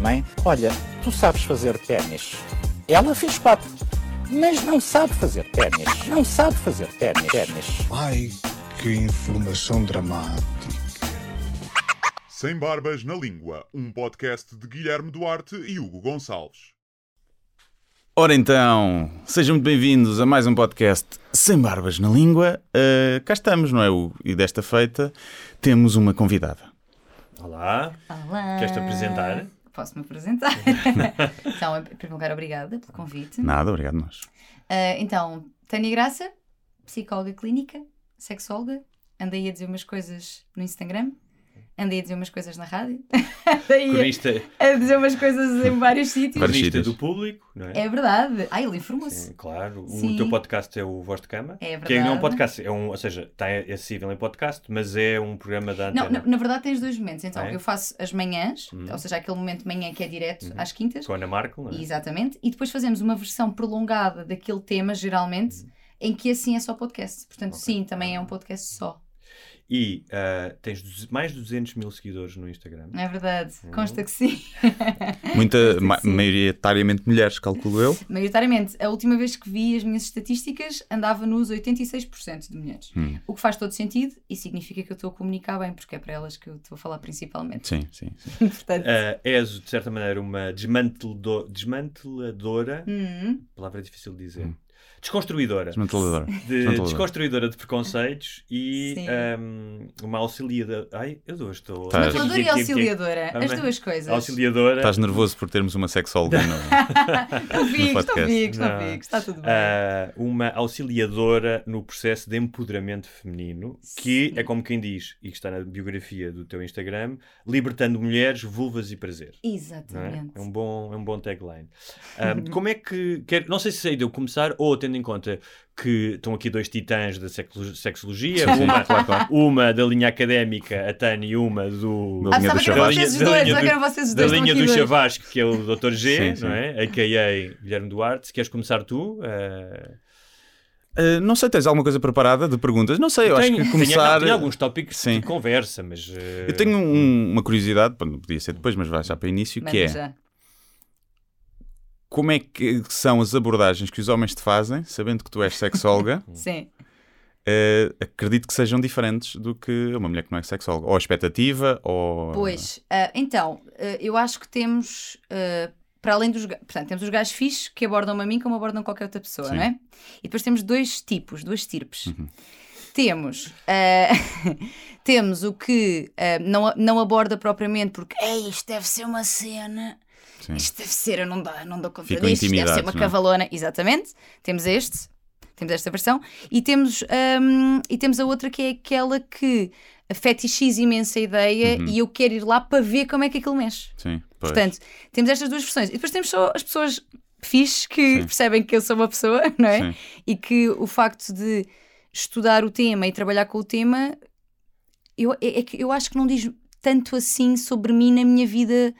Mãe, olha, tu sabes fazer ténis. Ela fez quatro, mas não sabe fazer ténis. Não sabe fazer ténis. ténis. Ai, que informação dramática. Sem Barbas na Língua, um podcast de Guilherme Duarte e Hugo Gonçalves. Ora então, sejam muito bem-vindos a mais um podcast Sem Barbas na Língua. Uh, cá estamos, não é? Hugo? E desta feita temos uma convidada. Olá, Olá! queres-te apresentar? Posso-me apresentar? então, em primeiro lugar, obrigada pelo convite. Nada, obrigado nós. Ah, então, Tânia Graça, psicóloga clínica, sexóloga, andei a dizer umas coisas no Instagram, andei a dizer umas coisas na rádio, andei a, a dizer umas coisas em vários sítios. Cronista do público, não é? É verdade. Ah, ele informou-se. Claro. Sim. O teu podcast é o Voz de Cama. É Que não é um verdade. podcast, é um, ou seja, está acessível em podcast, mas é um programa da Não, antena. na, na verdade tens dois momentos. Então, Ah, é? eu faço as manhãs, Uhum. ou seja, aquele momento de manhã que é direto às quintas. Com a Ana Marco, não é? Exatamente. E depois fazemos uma versão prolongada daquele tema, geralmente, em que assim é só podcast. Portanto, Uhum. Ok. sim, também é um podcast só. E ah, tens mais de 200 mil seguidores no Instagram. É verdade? Uhum. Consta que sim. Muita, ma- Sim. maioritariamente mulheres, calculo eu. Maioritariamente, a última vez que vi as minhas estatísticas andava nos 86% de mulheres. Hum. O que faz todo sentido e significa que eu estou a comunicar bem, porque é para elas que eu estou a falar principalmente. Sim, sim. sim. Portanto, Ah, és, de certa maneira, uma desmantelado- desmanteladora. hum, Palavra difícil de dizer. Desconstruidora. Desmanteladora. de Desmanteladora. desconstruidora de preconceitos e ahm, uma auxiliadora. Ai, eu hoje estou. Desmanteladora e auxiliadora, as duas coisas. Auxiliadora. Estás nervoso por termos uma sexóloga no... Não fiques, não podcast. fiques, não Não. fiques, está tudo bem. ah, uma auxiliadora no processo de empoderamento feminino, que Sim. é como quem diz, e que está na biografia do teu Instagram, libertando mulheres, vulvas e prazer. não é? Exatamente. É um bom, é um bom tagline. Ah, como é que. Quer, não sei se sei de eu começar, ou tendo em conta que estão aqui dois titãs da sexolo- sexologia, uma, uma da linha académica, a Tânia, e uma do. Da Ah, linha do que Chavasco. vocês os Da dois, linha pensava que do- eram vocês os da linha estão do. Chavasco, que é o Dr. G, Sim, sim. não é? A.K.A. Guilherme Duarte. Se queres começar tu? ah, Uh, não sei, tens alguma coisa preparada de perguntas? Não sei, eu acho tenho- que tenho- começar... tenho alguns tópicos Sim. de conversa, mas. ah, Eu tenho um- uma curiosidade, podia ser depois, mas vai já para o início, que Manda é já. Como é que são as abordagens que os homens te fazem, sabendo que tu és sexóloga, Sim. uh, acredito que sejam diferentes do que uma mulher que não é sexóloga. Ou a expectativa, ou... Pois, ah, então, ah, eu acho que temos, para além dos. Portanto, temos os gajos fixes que abordam-me a mim como abordam qualquer outra pessoa, Sim. não é? E depois temos dois tipos, duas tirpes. Temos, ah, temos o que não, não aborda propriamente porque Ei, isto deve ser uma cena, Sim. isto deve ser, eu não, dá, não dou conta Ficam disto, isto deve ser uma é? cavalona. Exatamente, temos este, temos esta versão, e temos, ahm, e temos a outra que é aquela que fetichiza imensa ideia Uhum. e eu quero ir lá para ver como é que aquilo mexe. Sim, pois. Portanto, temos estas duas versões. E depois temos só as pessoas fixes que Sim. percebem que eu sou uma pessoa, não é? Sim. E que o facto de estudar o tema e trabalhar com o tema, eu, é, é que eu acho que não diz tanto assim sobre mim na minha vida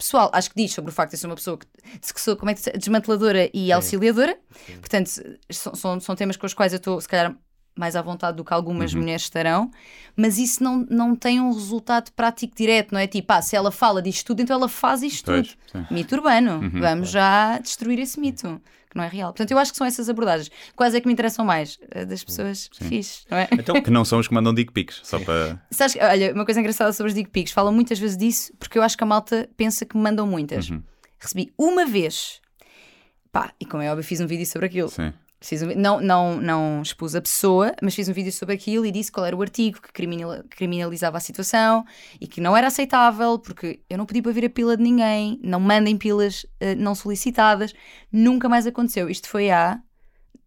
pessoal. Acho que diz sobre o facto de ser uma pessoa que, que sou como é que desmanteladora e auxiliadora. Portanto, são, são, são temas com os quais eu estou, se calhar, mais à vontade do que algumas Uhum. mulheres estarão, mas isso não, não tem um resultado prático direto, não é? Tipo, ah, se ela fala disto tudo, então ela faz isto Pois, tudo. sim. Mito urbano. Uhum. Vamos já destruir esse mito, que não é real. Portanto, eu acho que são essas abordagens. Quais é que me interessam mais? A Das pessoas fixes, não é? Então, Que não são os que mandam dick pics, só para... Sabes, olha, uma coisa engraçada sobre os dick pics, falam muitas vezes disso, porque eu acho que a malta pensa que me mandam muitas. Uhum. Recebi uma vez, pá, e como é óbvio, fiz um vídeo sobre aquilo. Sim. Fiz um não, não, não expus a pessoa, mas fiz um vídeo sobre aquilo e disse qual era o artigo que criminal- criminalizava a situação e que não era aceitável, porque eu não pedi para vir a pila de ninguém, não mandem pilas eh, não solicitadas, nunca mais aconteceu. Isto foi há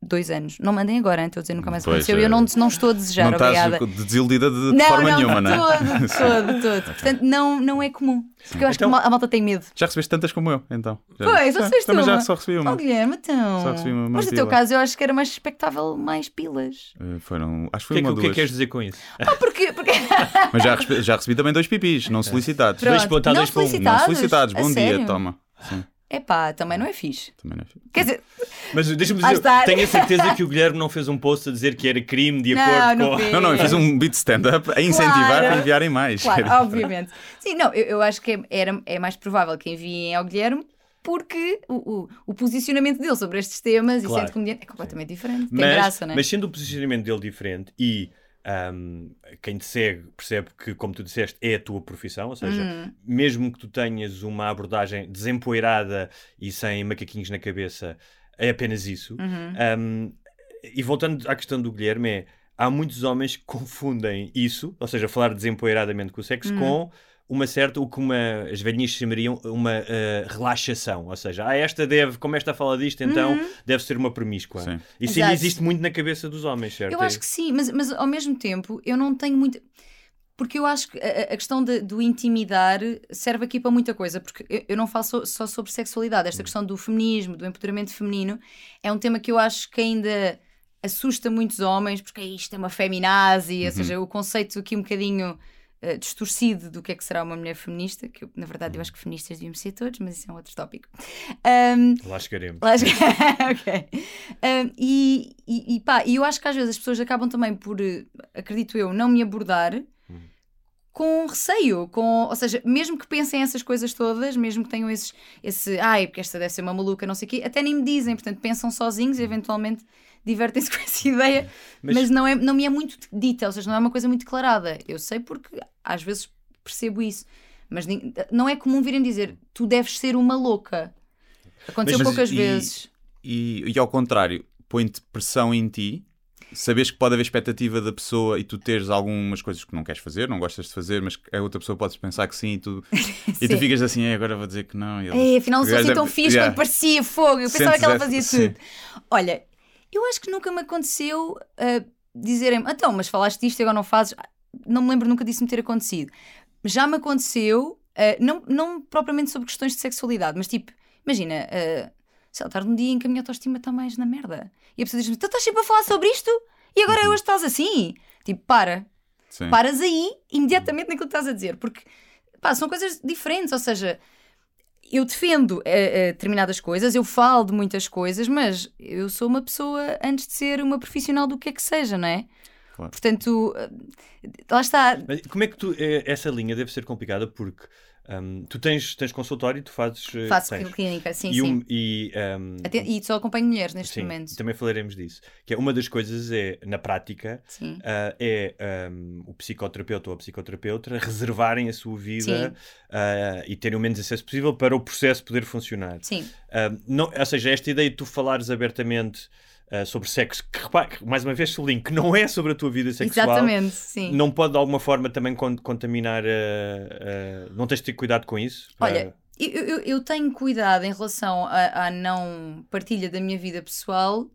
dois anos. Não mandem agora, hein? estou a dizer nunca mais Pois, aconteceu. e eu é. não, não estou a desejar, não estás obrigada. desiludida de, de não, forma não, nenhuma, todo, não é? todo, todo. Portanto, não, não é comum. Porque eu acho Então- que a malta tem medo. Já recebeste tantas como eu, então. Já- Pois, Já, recebeste Também já uma. só recebi Oh, uma. Guilherme, então. Só recebi uma Mas no teu caso, eu acho que era mais expectável mais pilas. Eh, Foram, acho que O que, foi é que, uma o que é que queres dizer com isso? Ah, porquê? Porque... Mas já recebi, já recebi também dois pipis, não solicitados. Pronto. Dois pontos, há não dois solicitados. Não solicitados. A Bom dia, sério? toma. Sim, Epá, também não é fixe. também não é fixe. Quer dizer, Mas deixa-me dizer, está. tenho a certeza que o Guilherme não fez um post a dizer que era crime de Não, acordo não com. fez. Não, não, fiz um beat stand-up a incentivar Claro. para enviarem mais. claro, obviamente. Sim, não, eu, eu acho que é, era, é mais provável que enviem ao Guilherme porque o, o, o posicionamento dele sobre estes temas Claro. e sendo comediante é completamente diferente. Tem mas, graça, não é? mas sendo o posicionamento dele diferente e ahm, quem te segue percebe que, como tu disseste, é a tua profissão, ou seja, Hum. mesmo que tu tenhas uma abordagem desempoeirada e sem macaquinhos na cabeça, é apenas isso. Uhum. Ahm, e voltando à questão do Guilherme, é, há muitos homens que confundem isso, ou seja, falar desempoeiradamente com o sexo, Uhum. com uma certa, o que uma, as velhinhas chamariam uma eh, relaxação, ou seja, ah, esta deve, como esta fala disto, então deve ser uma promíscua. Sim. Isso Uhum. Exato. ainda existe muito na cabeça dos homens, certo? Eu acho que sim, mas, mas ao mesmo tempo eu não tenho muito. Porque eu acho que a, a questão de- do intimidar serve aqui para muita coisa, porque eu, eu não falo só, só sobre sexualidade. Esta questão do feminismo, do empoderamento feminino, é um tema que eu acho que ainda assusta muitos homens, porque isto é uma feminazi, ou seja, o conceito aqui um bocadinho eh, distorcido do que é que será uma mulher feminista, que eu, na verdade eu acho que feministas devíamos ser todos, mas isso é um outro tópico. Ahm, Lá chegaremos. Lá cheguei. ok. Um, e, e, e pá, e eu acho que às vezes as pessoas acabam também por, eh, acredito eu, não me abordar com receio, com, ou seja, mesmo que pensem essas coisas todas, mesmo que tenham esses, esse, ai, porque esta deve ser uma maluca, não sei o quê, até nem me dizem, portanto pensam sozinhos e eventualmente divertem-se com essa ideia, Mas- mas, não, é, não me é muito dita, ou seja, não é uma coisa muito declarada. Eu sei porque às vezes percebo isso, mas não é comum virem dizer tu deves ser uma louca. Aconteceu Mas- poucas e- vezes. E, e ao contrário, põe-te pressão em ti, sabes que pode haver expectativa da pessoa e tu teres algumas coisas que não queres fazer, não gostas de fazer, mas a outra pessoa pode pensar que sim e tu, e tu Sim. ficas assim, "É, agora vou dizer que não. E ele- Ei, afinal não sou assim gajo tão fixe Yeah. parecia fogo. Eu pensava Sentes que ela essa- fazia sim. tudo. Olha, eu acho que nunca me aconteceu ah, dizerem-me, então, mas falaste disto e agora não fazes. Ah, Não me lembro nunca disso me ter acontecido. Já me aconteceu, ah, não, não propriamente sobre questões de sexualidade, mas tipo, imagina, ah, sei lá, estar num dia em que a minha autoestima está mais na merda. E a pessoa diz-me, tu estás sempre a falar sobre isto? E agora Uhum. hoje estás assim? Tipo, para Sim. paras aí imediatamente naquilo que estás a dizer, porque pá, são coisas diferentes, ou seja, eu defendo eh, eh, determinadas coisas, eu falo de muitas coisas, mas eu sou uma pessoa antes de ser uma profissional do que é que seja, não é? Claro. Portanto, eh, lá está. Mas como é que tu. Essa linha deve ser complicada porque hum, tu tens, tens consultório e tu fazes. eh, Faço tens. clínica, sim, e, sim. um- e, hum, Até- e só acompanho mulheres neste sim, momento. também falaremos disso. Que é uma das coisas é, na prática, Sim. ah, é o psicoterapeuta ou a psicoterapeuta reservarem a sua vida Sim. ah, e terem o menos acesso possível para o processo poder funcionar. Sim. Não, ou seja, esta ideia de tu falares abertamente ah, sobre sexo, que repare, mais uma vez sublinho, que não é sobre a tua vida sexual. Exatamente, sim. Não pode de alguma forma também con- contaminar. ah, ah, não tens de ter cuidado com isso? Olha, eu, eu, eu tenho cuidado em relação à, não partilha da minha vida pessoal,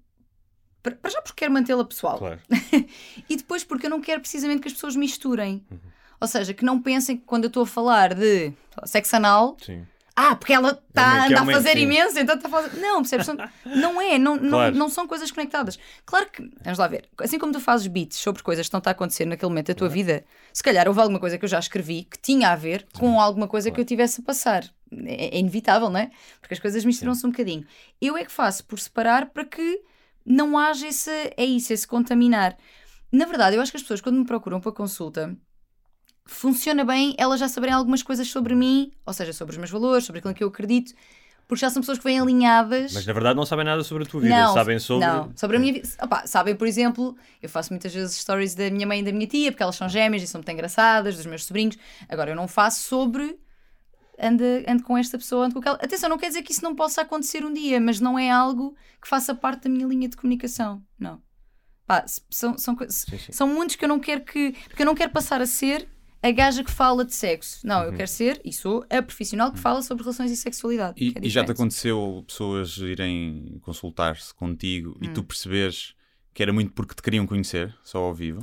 para para já porque quero mantê-la pessoal. Claro. e depois porque eu não quero precisamente que as pessoas misturem. Uhum. Ou seja, que não pensem que quando eu estou a falar de sexo anal, Sim. Ah, porque ela está é uma- a fazer sim. imenso, então está a fazer. Não, percebes? Não, não é, não, não, Claro. não são coisas conectadas. Claro que, vamos lá ver, assim como tu fazes beats sobre coisas que estão a acontecer naquele momento da tua vida, se calhar houve alguma coisa que eu já escrevi que tinha a ver com alguma coisa que eu tivesse a passar. É, é inevitável, não é? Porque as coisas misturam-se um bocadinho. Eu é que faço por separar para que não haja esse, é isso, esse contaminar. Na verdade, eu acho que as pessoas, quando me procuram para consulta, funciona bem elas já saberem algumas coisas sobre mim, ou seja, sobre os meus valores, sobre aquilo que eu acredito, porque já são pessoas que vêm alinhadas. Mas na verdade não sabem nada sobre a tua vida, Não, sabem sobre. Não, sobre a minha vida. Opá, sabem, por exemplo, eu faço muitas vezes stories da minha mãe e da minha tia, porque elas são gêmeas e são muito engraçadas, dos meus sobrinhos. Agora, eu não faço sobre. Ando, ando com esta pessoa, ando com aquela. Atenção, não quer dizer que isso não possa acontecer um dia, mas não é algo que faça parte da minha linha de comunicação. Não. Pá, s- são, são, co- sim. são mundos que eu não quero que. Porque eu não quero passar a ser a gaja que fala de sexo. Não, Uhum. eu quero ser, e sou, a profissional que fala sobre relações e sexualidade. E, é e já te aconteceu pessoas irem consultar-se contigo e Hum. tu percebes que era muito porque te queriam conhecer, só ao vivo?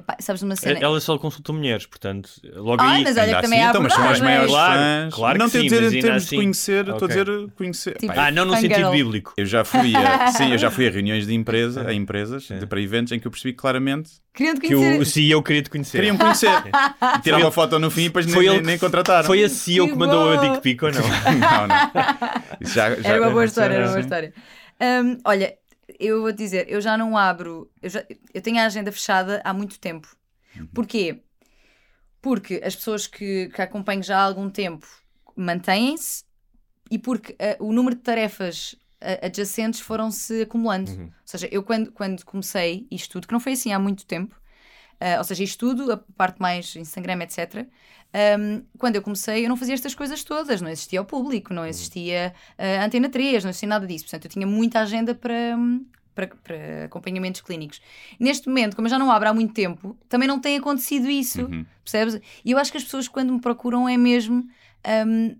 Epá, sabes uma cena? Ela só consulta mulheres, portanto, logo Ai, aí. mas olha Ainda que também assim, há então, mas são as maiores Claro, fãs. claro não sim, a dizer em termos assim- de conhecer, estou a Ok. dizer conhecer. Tipo, Pá, Ah, não no Fangirl. sentido bíblico. Eu já fui a, sim, eu já fui a reuniões de empresa, a empresas, de- para eventos em que eu percebi claramente Queriam te Que conhecer. o CEO queria te conhecer. queriam conhecer. E tirar uma foto no fim e depois nem, Foi ele nem, que- nem contrataram. Foi a CEO que Que mandou a dick pic ou não? não, não. Já- já- Era uma boa história, era uma boa história. Hum, olha, eu vou dizer, eu já não abro, eu, já- eu tenho a agenda fechada há muito tempo. Uhum. Porquê? Porque as pessoas que, que acompanho já há algum tempo mantêm-se e porque ah, o número de tarefas ah, adjacentes foram-se acumulando. Uhum. Ou seja, eu quando, quando comecei isto tudo, que não foi assim há muito tempo, ah, ou seja, isto tudo, a parte mais Instagram, etc. Um, quando eu comecei, eu não fazia estas coisas todas, não existia o público, não existia a Antena 3, não existia nada disso. Portanto, eu tinha muita agenda para, para, para acompanhamentos clínicos. Neste momento, como eu já não abro há muito tempo, também não tem acontecido isso, Uhum. percebes? E eu acho que as pessoas, quando me procuram, é mesmo. um,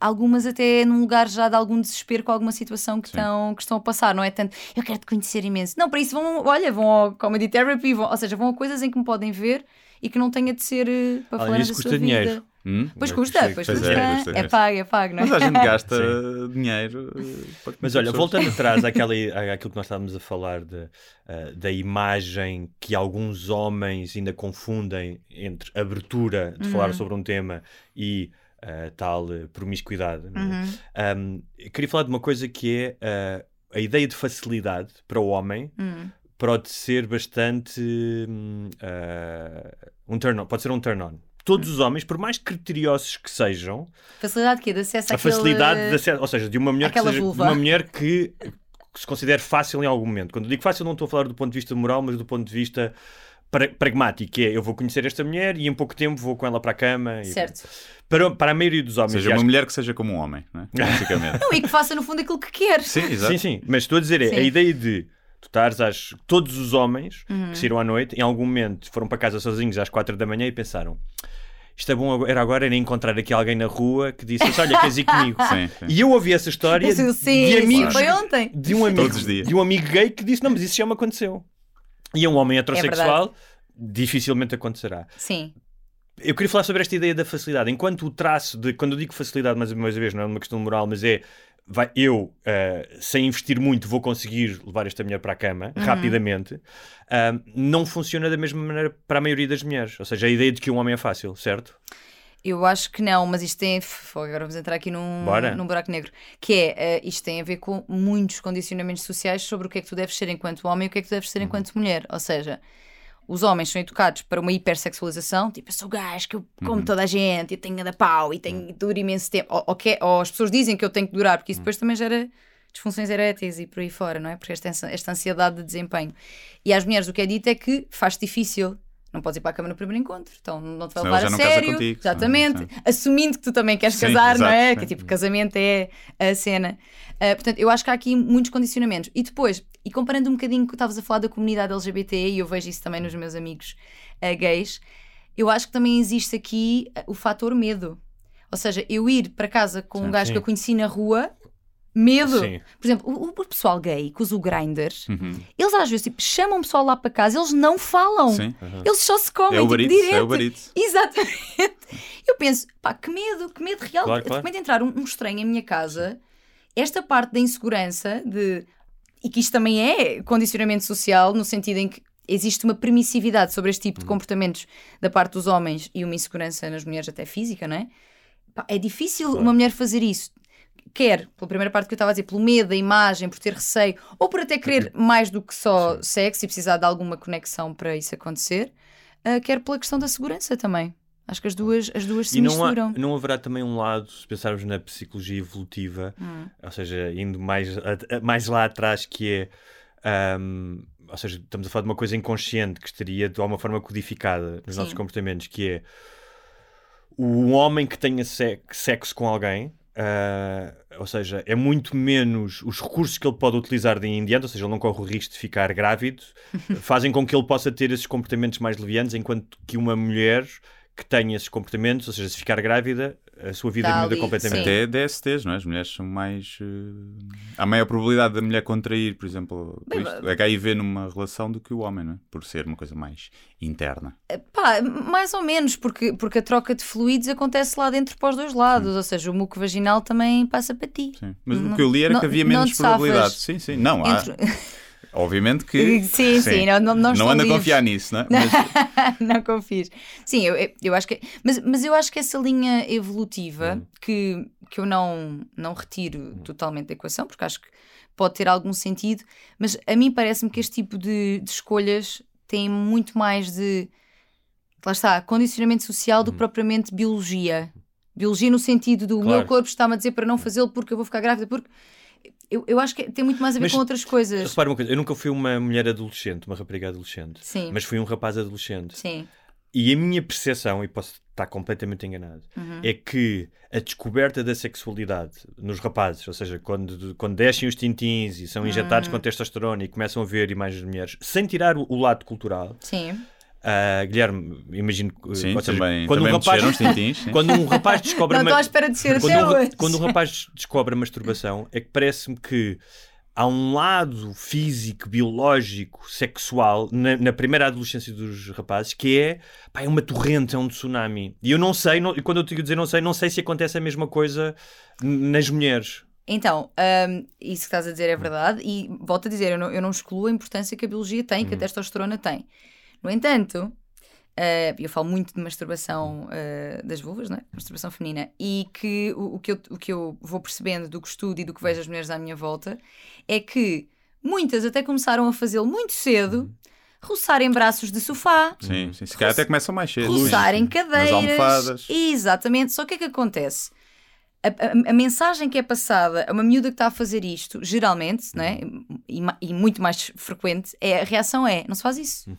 Algumas até num lugar já de algum desespero com alguma situação que Sim. estão, que estão a passar, não é tanto eu quero te conhecer imenso. Não, para isso vão, olha, vão ao comedy therapy, vão, ou seja, vão a coisas em que me podem ver e que não tenha de ser eh, para disso, da custa sua vida. dinheiro. Hum? Pois custa, sei, pois pois custa. é, É, custa, é. pago, é pago, não é? Mas a gente gasta dinheiro. eh, Mas olha, pessoas. voltando atrás àquela, àquilo que nós estávamos a falar de, ah, da imagem que alguns homens ainda confundem entre abertura de falar sobre um tema e ah, tal promiscuidade. é? Um, eu queria falar de uma coisa que é a ideia de facilidade para o homem Hum. pode ser bastante hum, um turn on, pode ser um turn on. Todos os homens, por mais criteriosos que sejam, Facilidade que é de acesso a àquele... facilidade de acesso, ou seja, de uma mulher que seja, de uma mulher que, que se considere fácil em algum momento. Quando eu digo fácil, não estou a falar do ponto de vista moral, mas do ponto de vista pra- pragmático, que é eu vou conhecer esta mulher e em pouco tempo vou com ela para a cama. e- Certo. Para, para a maioria dos Ou homens. seja, e uma acho- mulher que seja como um homem, não é? basicamente. Não, e que faça no fundo aquilo que quer. Sim, exato. Sim, sim, mas estou a dizer, é Sim. a ideia de tu estares às. Todos os homens Uhum. que saíram à noite, em algum momento foram para casa sozinhos às quatro da manhã e pensaram. Isto é bom, agora- era agora era encontrar aqui alguém na rua que disse Olha, queres ir comigo? Sim, sim. E eu ouvi essa história Isso, sim, de amigos foi ontem. de um amigo Todos os dias. de um amigo gay que disse: Não, mas isso já me aconteceu. E a um homem heterossexual dificilmente acontecerá. Sim. Eu queria falar sobre esta ideia da facilidade. Enquanto o traço de. Quando eu digo facilidade, mais uma vez, não é uma questão moral, mas é. Vai, eu, eh, sem investir muito, vou conseguir levar esta mulher para a cama rapidamente. Ah, não funciona da mesma maneira para a maioria das mulheres. Ou seja, a ideia de que um homem é fácil, certo? Eu acho que não, mas isto tem. Agora vamos entrar aqui num, Bora. num buraco negro. Que é, eh, isto tem a ver com muitos condicionamentos sociais sobre o que é que tu deves ser enquanto homem e o que é que tu deves Uhum. ser enquanto mulher. Ou seja, os homens são educados para uma hipersexualização, tipo, eu sou gajo, que eu como Uhum. toda a gente, eu tenho da pau e tenho, duro imenso tempo. Ou, ou, que- ou as pessoas dizem que eu tenho que durar, porque isso Uhum. depois também gera disfunções eréteis e por aí fora, não é? Porque esta, esta ansiedade de desempenho. E às mulheres o que é dito é que faz difícil. Não podes ir para a cama no primeiro encontro, então não te vai levar a não sério. contigo, Exatamente. sim. Assumindo que tu também queres Sim, casar, não exato, é? sim. Que tipo, casamento é a cena. Ah, portanto, eu acho que há aqui muitos condicionamentos. E depois, e comparando um bocadinho que estavas a falar da comunidade LGBT, e eu vejo isso também nos meus amigos ah, gays, eu acho que também existe aqui ah, o fator medo. Ou seja, eu ir para casa com um gajo sim. que eu conheci na rua, medo. Sim. Por exemplo, o, o pessoal gay que usa o Grindr, Uhum. eles às vezes tipo, chamam o pessoal lá para casa, eles não falam. Sim. Eles só se comem É o tipo, barito, direto. é o barito. Exatamente. Eu penso, pá, que medo, que medo real. Claro, De claro. repente entrar um, um estranho em minha casa, esta parte da insegurança, de e que isto também é condicionamento social, no sentido em que existe uma permissividade sobre este Uhum. tipo de comportamentos da parte dos homens e uma insegurança nas mulheres, até física, não é? É difícil uma mulher fazer isso. Quer, pela primeira parte que eu estava a dizer, pelo medo da imagem, por ter receio, ou por até querer mais do que só sexo e precisar de alguma conexão para isso acontecer, ah, quer pela questão da segurança também. Acho que as duas, as duas se E não, há- misturam. não haverá também um lado, se pensarmos na psicologia evolutiva, Hum. ou seja, indo mais, a- mais lá atrás, que é. ahm, ou seja, estamos a falar de uma coisa inconsciente que estaria de alguma forma codificada nos Sim. nossos comportamentos, que é o homem que tenha se- sexo com alguém. Ah, ou seja, é muito menos os recursos que ele pode utilizar de em diante, ou seja, ele não corre o risco de ficar grávido, fazem com que ele possa ter esses comportamentos mais levianos, enquanto que uma mulher que tem esses comportamentos, ou seja, se ficar grávida, a sua vida Tá muda ali, completamente. Até DSTs, não é? As mulheres são mais. eh, Há maior probabilidade da mulher contrair, por exemplo, Bem, isto, HIV numa relação do que o homem, não é? Por ser uma coisa mais interna. Pá, mais ou menos, porque, porque a troca de fluidos acontece lá dentro para os dois lados, ou seja, o muco vaginal também passa para ti. Sim. Mas Não- o que eu li era não- que havia menos probabilidade. Sim, sim. Não, há. Obviamente que. Sim, sim, não- não- não estão anda a confiar nisso, não é? Mas, não confies. Sim, eu, eu- acho que. Mas, mas eu acho que essa linha evolutiva, que, que eu não, não retiro totalmente da equação, porque acho que pode ter algum sentido, mas a mim parece-me que este tipo de, de escolhas tem muito mais de. Lá está, condicionamento social do que propriamente biologia. Biologia no sentido do Claro. meu corpo está-me a dizer para não fazê-lo porque eu vou ficar grávida, porque. Eu, eu acho que tem muito mais a ver Mas com outras coisas. Repara uma coisa, eu nunca fui uma mulher adolescente, uma rapariga adolescente, Sim. mas fui um rapaz adolescente. Sim. E a minha percepção, e posso estar completamente enganado, Uhum. é que a descoberta da sexualidade nos rapazes, ou seja, quando, quando descem os tintins e são injetados Hum. com testosterona e começam a ver imagens de mulheres, sem tirar o, o lado cultural, Sim. Ah, Guilherme, imagino que sim, seja, também, quando, também um rapaz, tintins. sim. quando um rapaz descobre Não estou à espera de ser quando, um, quando um rapaz descobre a masturbação, é que parece-me que há um lado físico, biológico, sexual na, na primeira adolescência dos rapazes que é, pá, é uma torrente, é um tsunami. E eu não sei, não- e quando eu te digo dizer não sei, não sei se acontece a mesma coisa nas mulheres. Então, hum, isso que estás a dizer é verdade, e volto a dizer, eu não, eu não excluo a importância que a biologia tem, que a testosterona tem. No entanto, eh, eu falo muito de masturbação eh, das vulvas, não é? Masturbação feminina, e que o, o que eu, o que eu vou percebendo do que estudo e do que vejo as mulheres à minha volta é que muitas até começaram a fazê-lo muito cedo, roçar em braços de sofá, Sim, sim. Se calhar até começam mais cedo. roçar em cadeiras. Nas almofadas. Exatamente. Só que o que é que acontece? A, a- a mensagem que é passada a uma miúda que está a fazer isto, geralmente, né, e, e muito mais frequente, é a reação é: não se faz isso.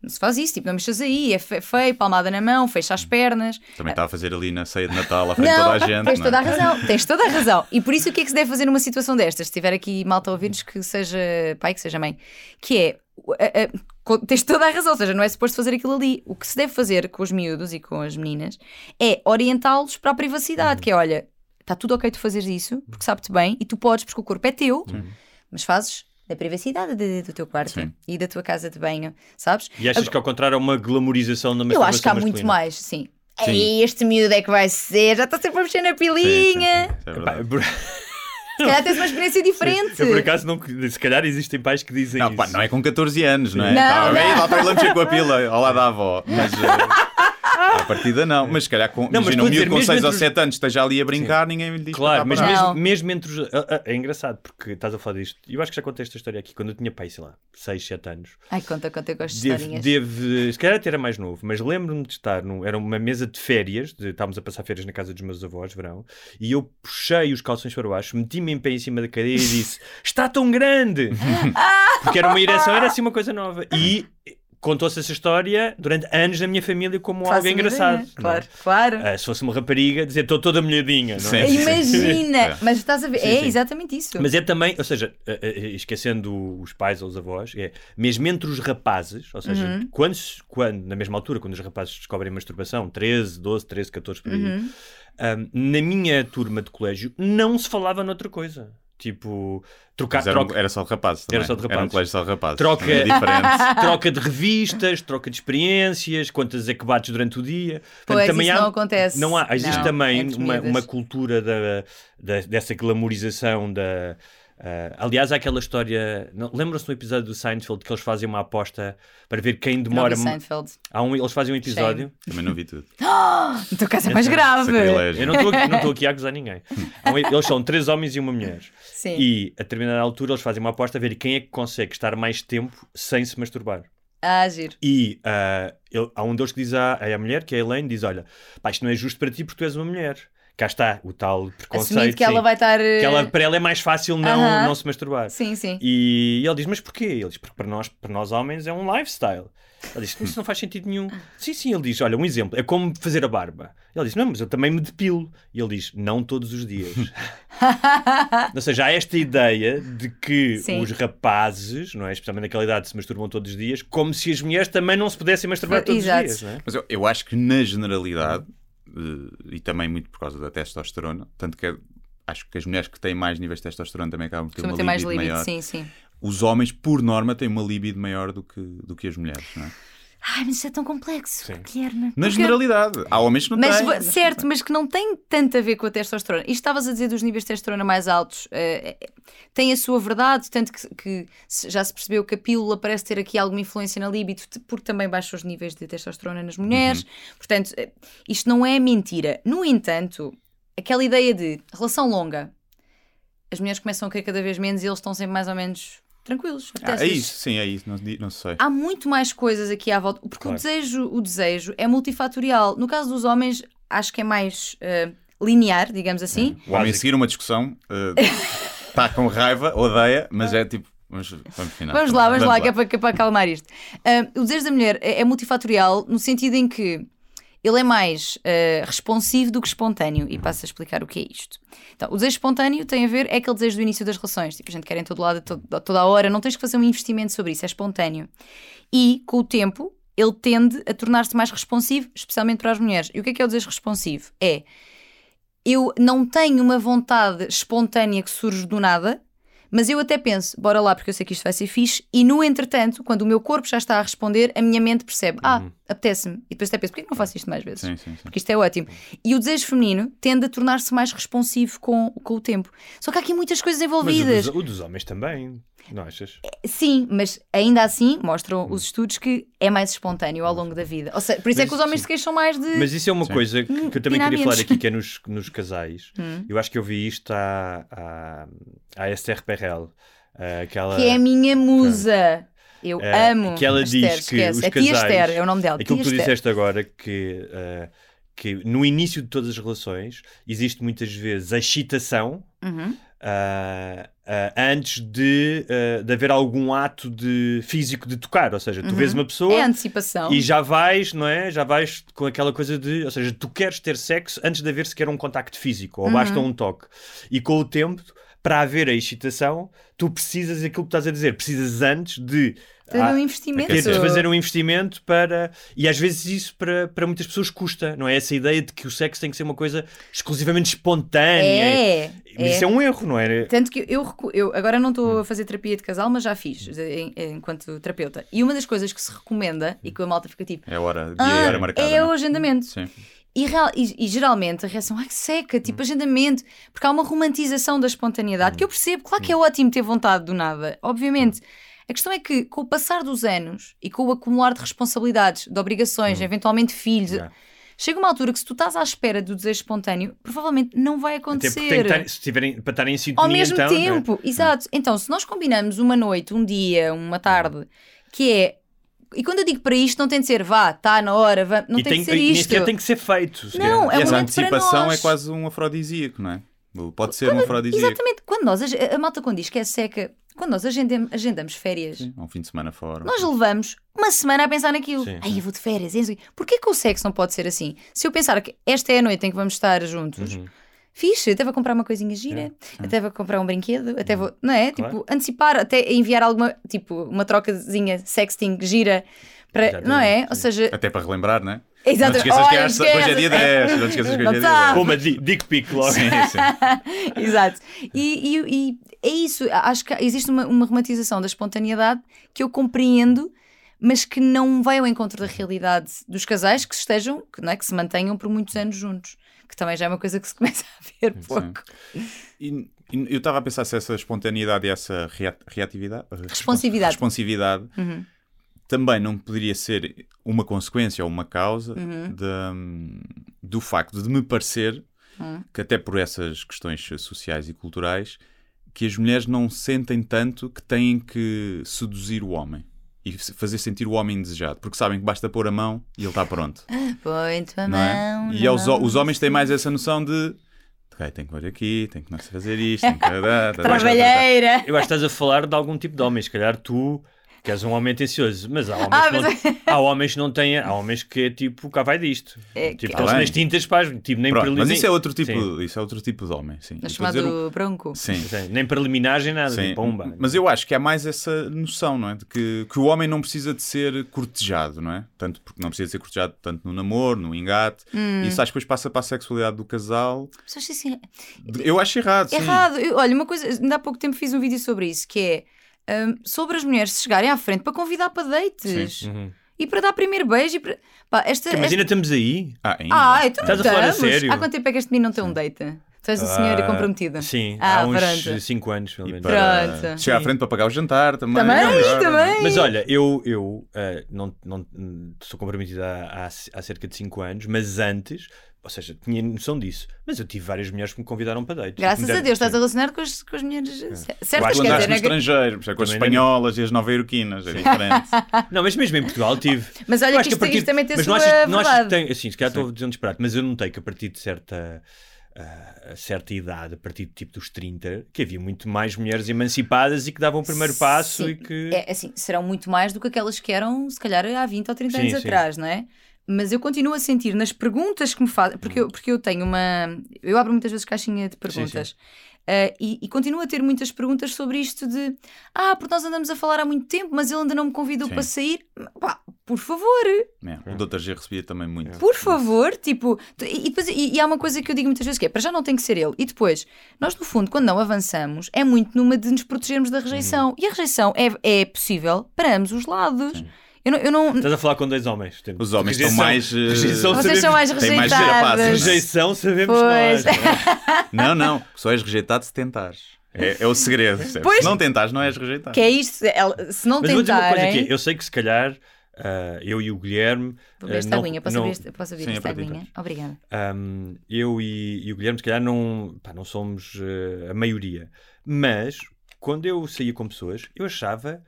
Não se faz isso, tipo, não mexas aí, é fe- feio, palmada na mão, fecha as pernas. Também está a fazer ali na ceia de Natal à frente de toda a gente. tens não é? toda a razão, tens toda a razão. E por isso o que é que se deve fazer numa situação destas? Se tiver aqui malta a ouvir-nos que seja pai, que seja mãe, que é a- a- tens toda a razão, ou seja, não é suposto fazer aquilo ali. O que se deve fazer com os miúdos e com as meninas é orientá-los para a privacidade, que é olha, está tudo ok tu fazeres isso, porque sabe-te bem, e tu podes, porque o corpo é teu, mas fazes na privacidade de- do teu quarto Sim. e da tua casa de banho, sabes? E achas que ao contrário é uma glamorização da Eu masturbação acho que há muito masculina? mais, sim. Sim. Ei, este miúdo é que vai ser, já está sempre a mexer na Sim, sim, sim, pilinha. isso é Se calhar tens uma experiência diferente. Eu por acaso não. Se calhar existem pais que dizem Não, isso. pá, não é com 14 anos, não é? Não, Tá, não. lá está ele a mexer com a pila ao lado da avó. Mas eh, à partida não. Mas se calhar com, Não, mas imagina um miúdo com mesmo 6 ou entre os- 7 anos esteja ali a brincar, ninguém lhe diz Claro, mas mesmo, mesmo entre os. ah, É engraçado porque estás a falar disto. Eu acho que já contei esta história aqui. Quando eu tinha pai, sei lá, 6, 7 anos. Ai, conta, conta, eu gosto de historinhas. devo, se calhar até era mais novo, mas lembro-me de estar. Num, era uma mesa de férias. De, estávamos a passar férias na casa dos meus avós, verão. E eu puxei os calções para baixo, meti-me em pé em cima da cadeira e disse: Está tão grande! Porque era uma ereção, era assim uma coisa nova. E contou-se essa história durante anos na minha família como Faço algo engraçado. ideia. não é? Claro, claro. Ah, se fosse uma rapariga, dizer estou toda molhadinha. Não é? Sim. Imagina! É. Mas estás a ver? Sim, é sim. exatamente isso. Mas é também, ou seja, eh, eh, esquecendo os pais ou os avós, é mesmo entre os rapazes, ou seja, Uhum. quando, quando, na mesma altura, quando os rapazes descobrem masturbação, 13, 12, 13, 14 por aí, Uhum. ahm, na minha turma de colégio não se falava noutra coisa. Tipo, trocar, era, um- troca, era só de rapazes também. Era só de Era um rapazes. colégio só de rapazes. Troca- É diferente. troca de revistas, troca de experiências, quantas é que bates durante o dia. Pois, também isso há, não acontece. Não há, existe Não, também entre uma, uma cultura da, da- dessa glamorização da. Ah, aliás, há aquela história. não- Lembram-se do episódio do Seinfeld que eles fazem uma aposta para ver quem Não demora. vi Seinfeld. Há um, eles fazem um episódio. Também não vi tudo. No teu caso é mais grave. Sacrilégio. Eu não estou aqui, não a acusar ninguém. Eles são três homens e uma mulher. Sim. E a determinada altura eles fazem uma aposta a ver quem é que consegue estar mais tempo sem se masturbar. Ah, giro. E ah, ele- há um deles que diz à, à mulher, que é a Elaine, diz: Olha, pá, isto não é justo para ti porque tu és uma mulher. Cá está o tal preconceito. Assumindo que ela sim. vai estar. Que ela, para ela é mais fácil não, Aham. não se masturbar. Sim, sim. E ele diz: Mas porquê? Ele diz: Porque para nós, para nós homens é um lifestyle. Ele diz: Isso não faz sentido nenhum. Sim, sim. Ele diz: Olha, um exemplo. É como fazer a barba. Ele diz: Não, mas eu também me depilo. E ele diz: Não todos os dias. Ou seja, há esta ideia de que Sim. os rapazes, não é? especialmente naquela idade, se masturbam todos os dias, como se as mulheres também não se pudessem masturbar todos Exato. os dias. Não é? Mas eu, eu acho que na generalidade, eh, e também muito por causa da testosterona, tanto que é- acho que as mulheres que têm mais níveis de testosterona também acabam por ter uma ter mais libido libido, maior. sim, sim. Os homens, por norma, têm uma libido maior do que, do que as mulheres, não é? Ai, mas isso é tão complexo, Guilherme. Na Porque- generalidade. Há homens que não Mas, têm. certo, mas que não tem tanto a ver com a testosterona. Isto estavas a dizer dos níveis de testosterona mais altos. eh, tem a sua verdade, tanto que, que já se percebeu que a pílula parece ter aqui alguma influência na libido, porque também baixa os níveis de testosterona nas mulheres. Portanto, eh, isto não é mentira. No entanto, aquela ideia de relação longa, as mulheres começam a querer cada vez menos e eles estão sempre mais ou menos tranquilos. Ah, é isso, sim, é isso. Não, não sei. Há muito mais coisas aqui à volta, porque Claro. o, desejo, o desejo é multifatorial. No caso dos homens, acho que é mais eh, linear, digamos assim. O homem a seguir uma discussão está com raiva, odeia, mas é tipo. Vamos, vamos, final. Vamos lá, vamos, lá, que é para, que é para acalmar isto. Ah, o desejo da mulher é, é multifatorial no sentido em que ele é mais ah, responsivo do que espontâneo. E passo a explicar o que é isto. Então, o desejo espontâneo tem a ver, é aquele desejo do início das relações. Tipo, a gente quer em todo lado, todo- toda a hora. Não tens que fazer um investimento sobre isso, é espontâneo. E, com o tempo, ele tende a tornar-se mais responsivo, especialmente para as mulheres. E o que é que é o desejo responsivo? É eu não tenho uma vontade espontânea que surge do nada, mas eu até penso, bora lá, porque eu sei que isto vai ser fixe, e no entretanto, quando o meu corpo já está a responder, a minha mente percebe, ah, apetece-me. E depois até penso, porquê que não faço isto mais vezes? Sim, sim, sim. Porque isto é ótimo. E o desejo feminino tende a tornar-se mais responsivo com, com o tempo. Só que há aqui muitas coisas Mas o envolvidas. dos, o dos homens também, não achas? Sim, mas ainda assim mostram os estudos que é mais espontâneo ao longo da vida. Ou seja, por isso é Mas que os homens sim. se queixam mais de. Mas isso é uma coisa que, que eu também queria falar aqui, que é nos, nos casais. Hum. Eu acho que eu vi isto à, à, à Esther Perel. ah, aquela, Que é a minha musa. Eu ah, amo. Que ela a diz Esther, que esquece. os a casais... tia Esther é o nome dela. Aquilo tia que tu Esther. disseste agora, que, ah, que no início de todas as relações existe muitas vezes a excitação Uhum. Ah, ah, antes de, ah, de haver algum ato de físico de tocar. Ou seja, tu vês uma pessoa É antecipação. e já vais, não é? Já vais com aquela coisa de. Ou seja, tu queres ter sexo antes de haver sequer um contacto físico, ou basta um toque. E com o tempo, para haver a excitação, tu precisas aquilo que estás a dizer, precisas antes de. Ter ah, um investimento. ter de fazer um investimento para. E às vezes isso para, para muitas pessoas custa, não é? Essa ideia de que o sexo tem que ser uma coisa exclusivamente espontânea. É, Mas isso é um erro, não é? Tanto que eu, recu- eu agora não Hum. estou a fazer terapia de casal, mas já fiz em- enquanto terapeuta. E uma das coisas que se recomenda e que a malta fica tipo. É hora, dia "Ah, e hora marcada. é não o agendamento. Sim. E, real- e- e geralmente a reação, ai que seca, tipo agendamento, porque há uma romantização da espontaneidade que eu percebo. Claro que é ótimo ter vontade do nada, obviamente. A questão é que, com o passar dos anos e com o acumular de responsabilidades, de obrigações, eventualmente filhos, Yeah. chega uma altura que se tu estás à espera do desejo espontâneo, provavelmente não vai acontecer. estar, se tiverem, para estarem em sintonia, Ao mesmo então, é? tempo, exato. Então, se nós combinamos uma noite, um dia, uma tarde, que é. E quando eu digo para isto, não tem de ser vá, está na hora, vá, não e tem, tem, de ser e isto. tem que ser feito. sequer. Não, é e um essa antecipação é quase um afrodisíaco, não é? Pode ser um afrodisíaco. Exatamente. Quando nós, ag- a malta quando diz que é seca, quando nós agendem- agendamos férias, Sim, um fim de semana fora. nós levamos uma semana a pensar naquilo. Sim. Ai, eu vou de férias. é. Porquê que o sexo não pode ser assim? Se eu pensar que esta é a noite em que vamos estar juntos, Uhum. Fixe, até vou comprar uma coisinha gira, até vou comprar um brinquedo, até vou, não é? Uhum. Claro. Tipo, antecipar, até enviar alguma, tipo, uma trocazinha sexting gira para, Exatamente, não é? sim. Ou seja, Até para relembrar, não é? Exato. Não te esqueças que Olha, é esta- hoje é dia esquece. 10. Não te esqueças que hoje é dia sabe. 10. Pô, uma di- dick pic logo. Sim, sim. Exato. E, e- e é isso. Acho que existe uma, uma romantização da espontaneidade que eu compreendo, mas que não vai ao encontro da realidade dos casais que estejam, que, não é, que se mantenham por muitos anos juntos. Que também já é uma coisa que se começa a ver pouco. E, e eu estava a pensar se essa espontaneidade e essa rea- reatividade, Responsividade. responsividade Uhum. também não poderia ser uma consequência ou uma causa Uhum. de- do facto de me parecer Uhum. que até por essas questões sociais e culturais que as mulheres não sentem tanto que têm que seduzir o homem e fazer sentir o homem desejado, porque sabem que basta pôr a mão e ele está pronto. Põe-te a não é? mão. E aos, mão. os homens têm mais essa noção de Ok, tenho que vir aqui, tenho que fazer isto, tenho que. Trabalheira. Eu acho que estás a falar de algum tipo de homem. Se calhar tu, que és um homem atencioso, mas há homens, Ah, que, não, mas- há homens que não têm. Há homens que é tipo, cá vai disto. É, tipo, que- estão Tá nas tintas, pá, tipo, nem Pronto, mas isso é outro tipo, Sim. isso é outro tipo de homem, sim. É chamado o- bronco. Sim. Sim, Nem preliminares nem nada. Sim, Tipo, pumba. mas eu acho que há mais essa noção, não é? De que, que o homem não precisa de ser cortejado, não é? Tanto porque não precisa de ser cortejado tanto no namoro, no engate. Hum. Isso acho que depois passa para a sexualidade do casal. Mas acho assim, Eu acho errado, sim. Errado. Eu- olha, uma coisa, ainda há pouco tempo fiz um vídeo sobre isso, que é hum, sobre as mulheres se chegarem à frente para convidar para dates. Uhum. E para dar primeiro beijo e para... Pá, esta, Mas esta- estamos aí. Ah, ainda. Ah, então Estás a falar a sério? Há quanto tempo é que este menino não tem um date? Tu és a senhora Ah, comprometida? Sim, Ah, há uns pronto. 5 anos, pelo menos. para Pronto. chegar à frente para pagar o jantar também. Também, é não é? também. Mas olha, eu, eu eh, não, não sou comprometido há, há, há cerca de 5 anos, mas antes, ou seja, tinha noção disso. Mas eu tive várias mulheres que me convidaram para dates. Graças Me a Deus, estás a relacionar com as, com as mulheres certas, Eu acho Tu que andaste dizer, no é que- estrangeiro, com as Também não- espanholas e as nova-iorquinas, é diferente. Não, mas mesmo em Portugal tive. Mas olha que a isto- isto também tem mas sua não achas, não achas que tem, assim, se calhar estou a dizer um disparate, mas eu notei que a partir de certa, ah, certa idade, a partir de tipo dos 30, que havia muito mais mulheres emancipadas e que davam o primeiro passo Sim. e que. É, assim, serão muito mais do que aquelas que eram, se calhar, há 20 ou 30 Sim, anos sim. atrás, não é? Mas eu continuo a sentir nas perguntas que me fazem, porque Hum. eu, porque eu tenho uma. Eu abro muitas vezes caixinha de perguntas. Eh, e, e continuo a ter muitas perguntas sobre isto de ah, porque nós andamos a falar há muito tempo, mas ele ainda não me convidou Sim. para sair. Pá, por favor, É, o Dr. G recebia também muito. por favor, tipo, e, e depois, e, e há uma coisa que eu digo muitas vezes que é, para já não tem que ser ele. E depois, nós no fundo, quando não avançamos, é muito numa de nos protegermos da rejeição. E a rejeição é, é possível para ambos os lados. Eu não, eu não- Estás a falar com dois homens. Os homens estão rejeição- mais, eh, rejeição Vocês sabemos- são mais Tem mais. Rejeição sabemos Pois. nós. Não, não. Só és rejeitado se tentares. É, é o segredo. Pois. Se não tentares, não és rejeitado. Que é isto, se não Mas tentarem. aqui. Eu sei que se calhar ah, eu e o Guilherme. Vou ver ah, esta não- aguinha, posso não- abrir, esta- posso abrir Sim, esta aguinha? Obrigada. Um, eu e, e o Guilherme, se calhar, não, pá, não somos eh, a maioria. Mas, quando eu saía com pessoas, eu achava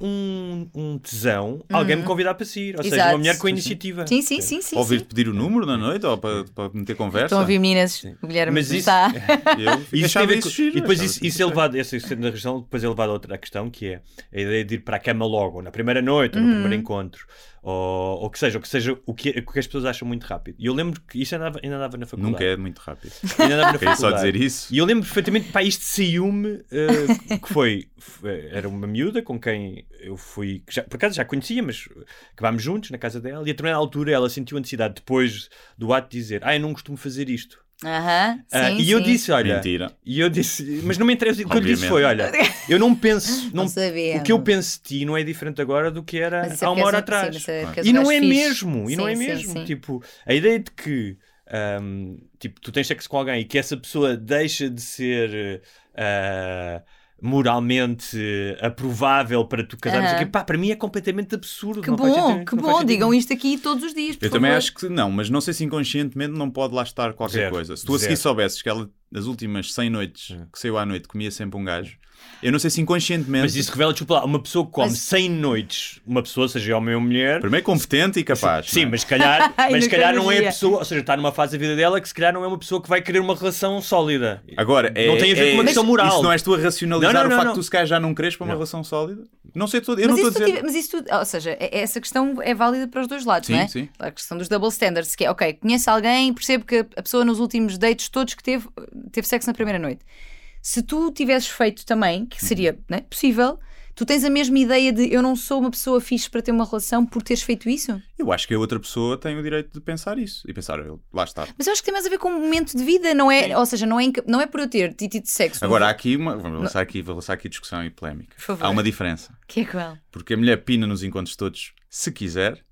um, um tesão alguém me convidar para sair. Ou seja, Uhum. Exato. uma mulher com iniciativa. Sim, sim, sim, sim. Ouvir sim. pedir o número na noite ou para, para meter conversa. Estão a ouvir meninas, o Guilherme Mas isso- está. Eu Isso ver isso giro, e depois isso, isso é levado, essa segunda questão depois é levado a outra questão que é a ideia de ir para a cama logo, ou na primeira noite, ou Uhum. no primeiro encontro, ou, ou que seja, ou que seja o que, o que as pessoas acham muito rápido. E eu lembro que isso ainda andava, ainda andava na faculdade. Nunca é muito rápido. Ainda andava na Queria só faculdade. dizer isso. E eu lembro perfeitamente, pá, isto saiu-me, eh, que foi, f- era uma miúda com quem eu fui, que já, por acaso já conhecia, mas acabámos juntos na casa dela, e a determinada altura ela sentiu a necessidade, depois do ato, de dizer, ah, eu não costumo fazer isto. Aham, Ah, sim, e eu sim. disse, olha, Mentira. e eu disse, mas não me interessa, o que eu lhe disse foi, olha, eu não penso, não, Não o que eu penso de ti não é diferente agora do que era é há uma hora um- sim, atrás. é E um não é fixe. mesmo, e não é mesmo. Tipo, a ideia de que ahm, tipo, tu tens sexo com alguém e que essa pessoa deixa de ser ah, moralmente aprovável para tu casares, aqui, pá, para mim é completamente absurdo. Que bom, sentido- que bom, digam isto aqui todos os dias. por Eu também favor. acho que não, mas não sei se inconscientemente não pode lá estar qualquer Zero. coisa. Se tu a seguir Zero. soubesses que ela, nas últimas 100 noites que saiu à noite, comia sempre um gajo, eu não sei se inconscientemente. Mas isso revela, lá, uma pessoa que come Mas- 100 noites, uma pessoa, seja homem ou mulher, Primeiro competente e capaz. Sim, é? mas se calhar, mas se calhar não é a pessoa, ou seja, está numa fase da vida dela que se calhar não é uma pessoa que vai querer uma relação sólida. Agora, é, não tem a ver é- com uma questão moral. Isso não és tu a racionalizar Não, não, não, o facto não. de tu se calhar já não queres para uma Não. relação sólida? Não sei tudo. Eu Mas não estou a dizer. tive- mas isso tudo, ou seja, é- essa questão é válida para os dois lados, Sim, não é? sim. A questão dos double standards, que é, ok, conheço alguém, percebo que a pessoa nos últimos dates todos que teve, teve sexo na primeira noite. Se tu tivesses feito também, que seria né, possível, tu tens a mesma ideia de eu não sou uma pessoa fixe para ter uma relação por teres feito isso? Eu acho que a outra pessoa tem o direito de pensar isso. E pensar, eu- lá está. Mas eu acho que tem mais a ver com um momento de vida, não é? Ou seja, não é, não é por eu ter tido tido sexo. Agora há aqui uma. Vamos lançar aqui, vou lançar aqui discussão e polémica. Por favor. Há uma diferença. Que é qual? Porque a mulher pina nos encontros todos se quiser.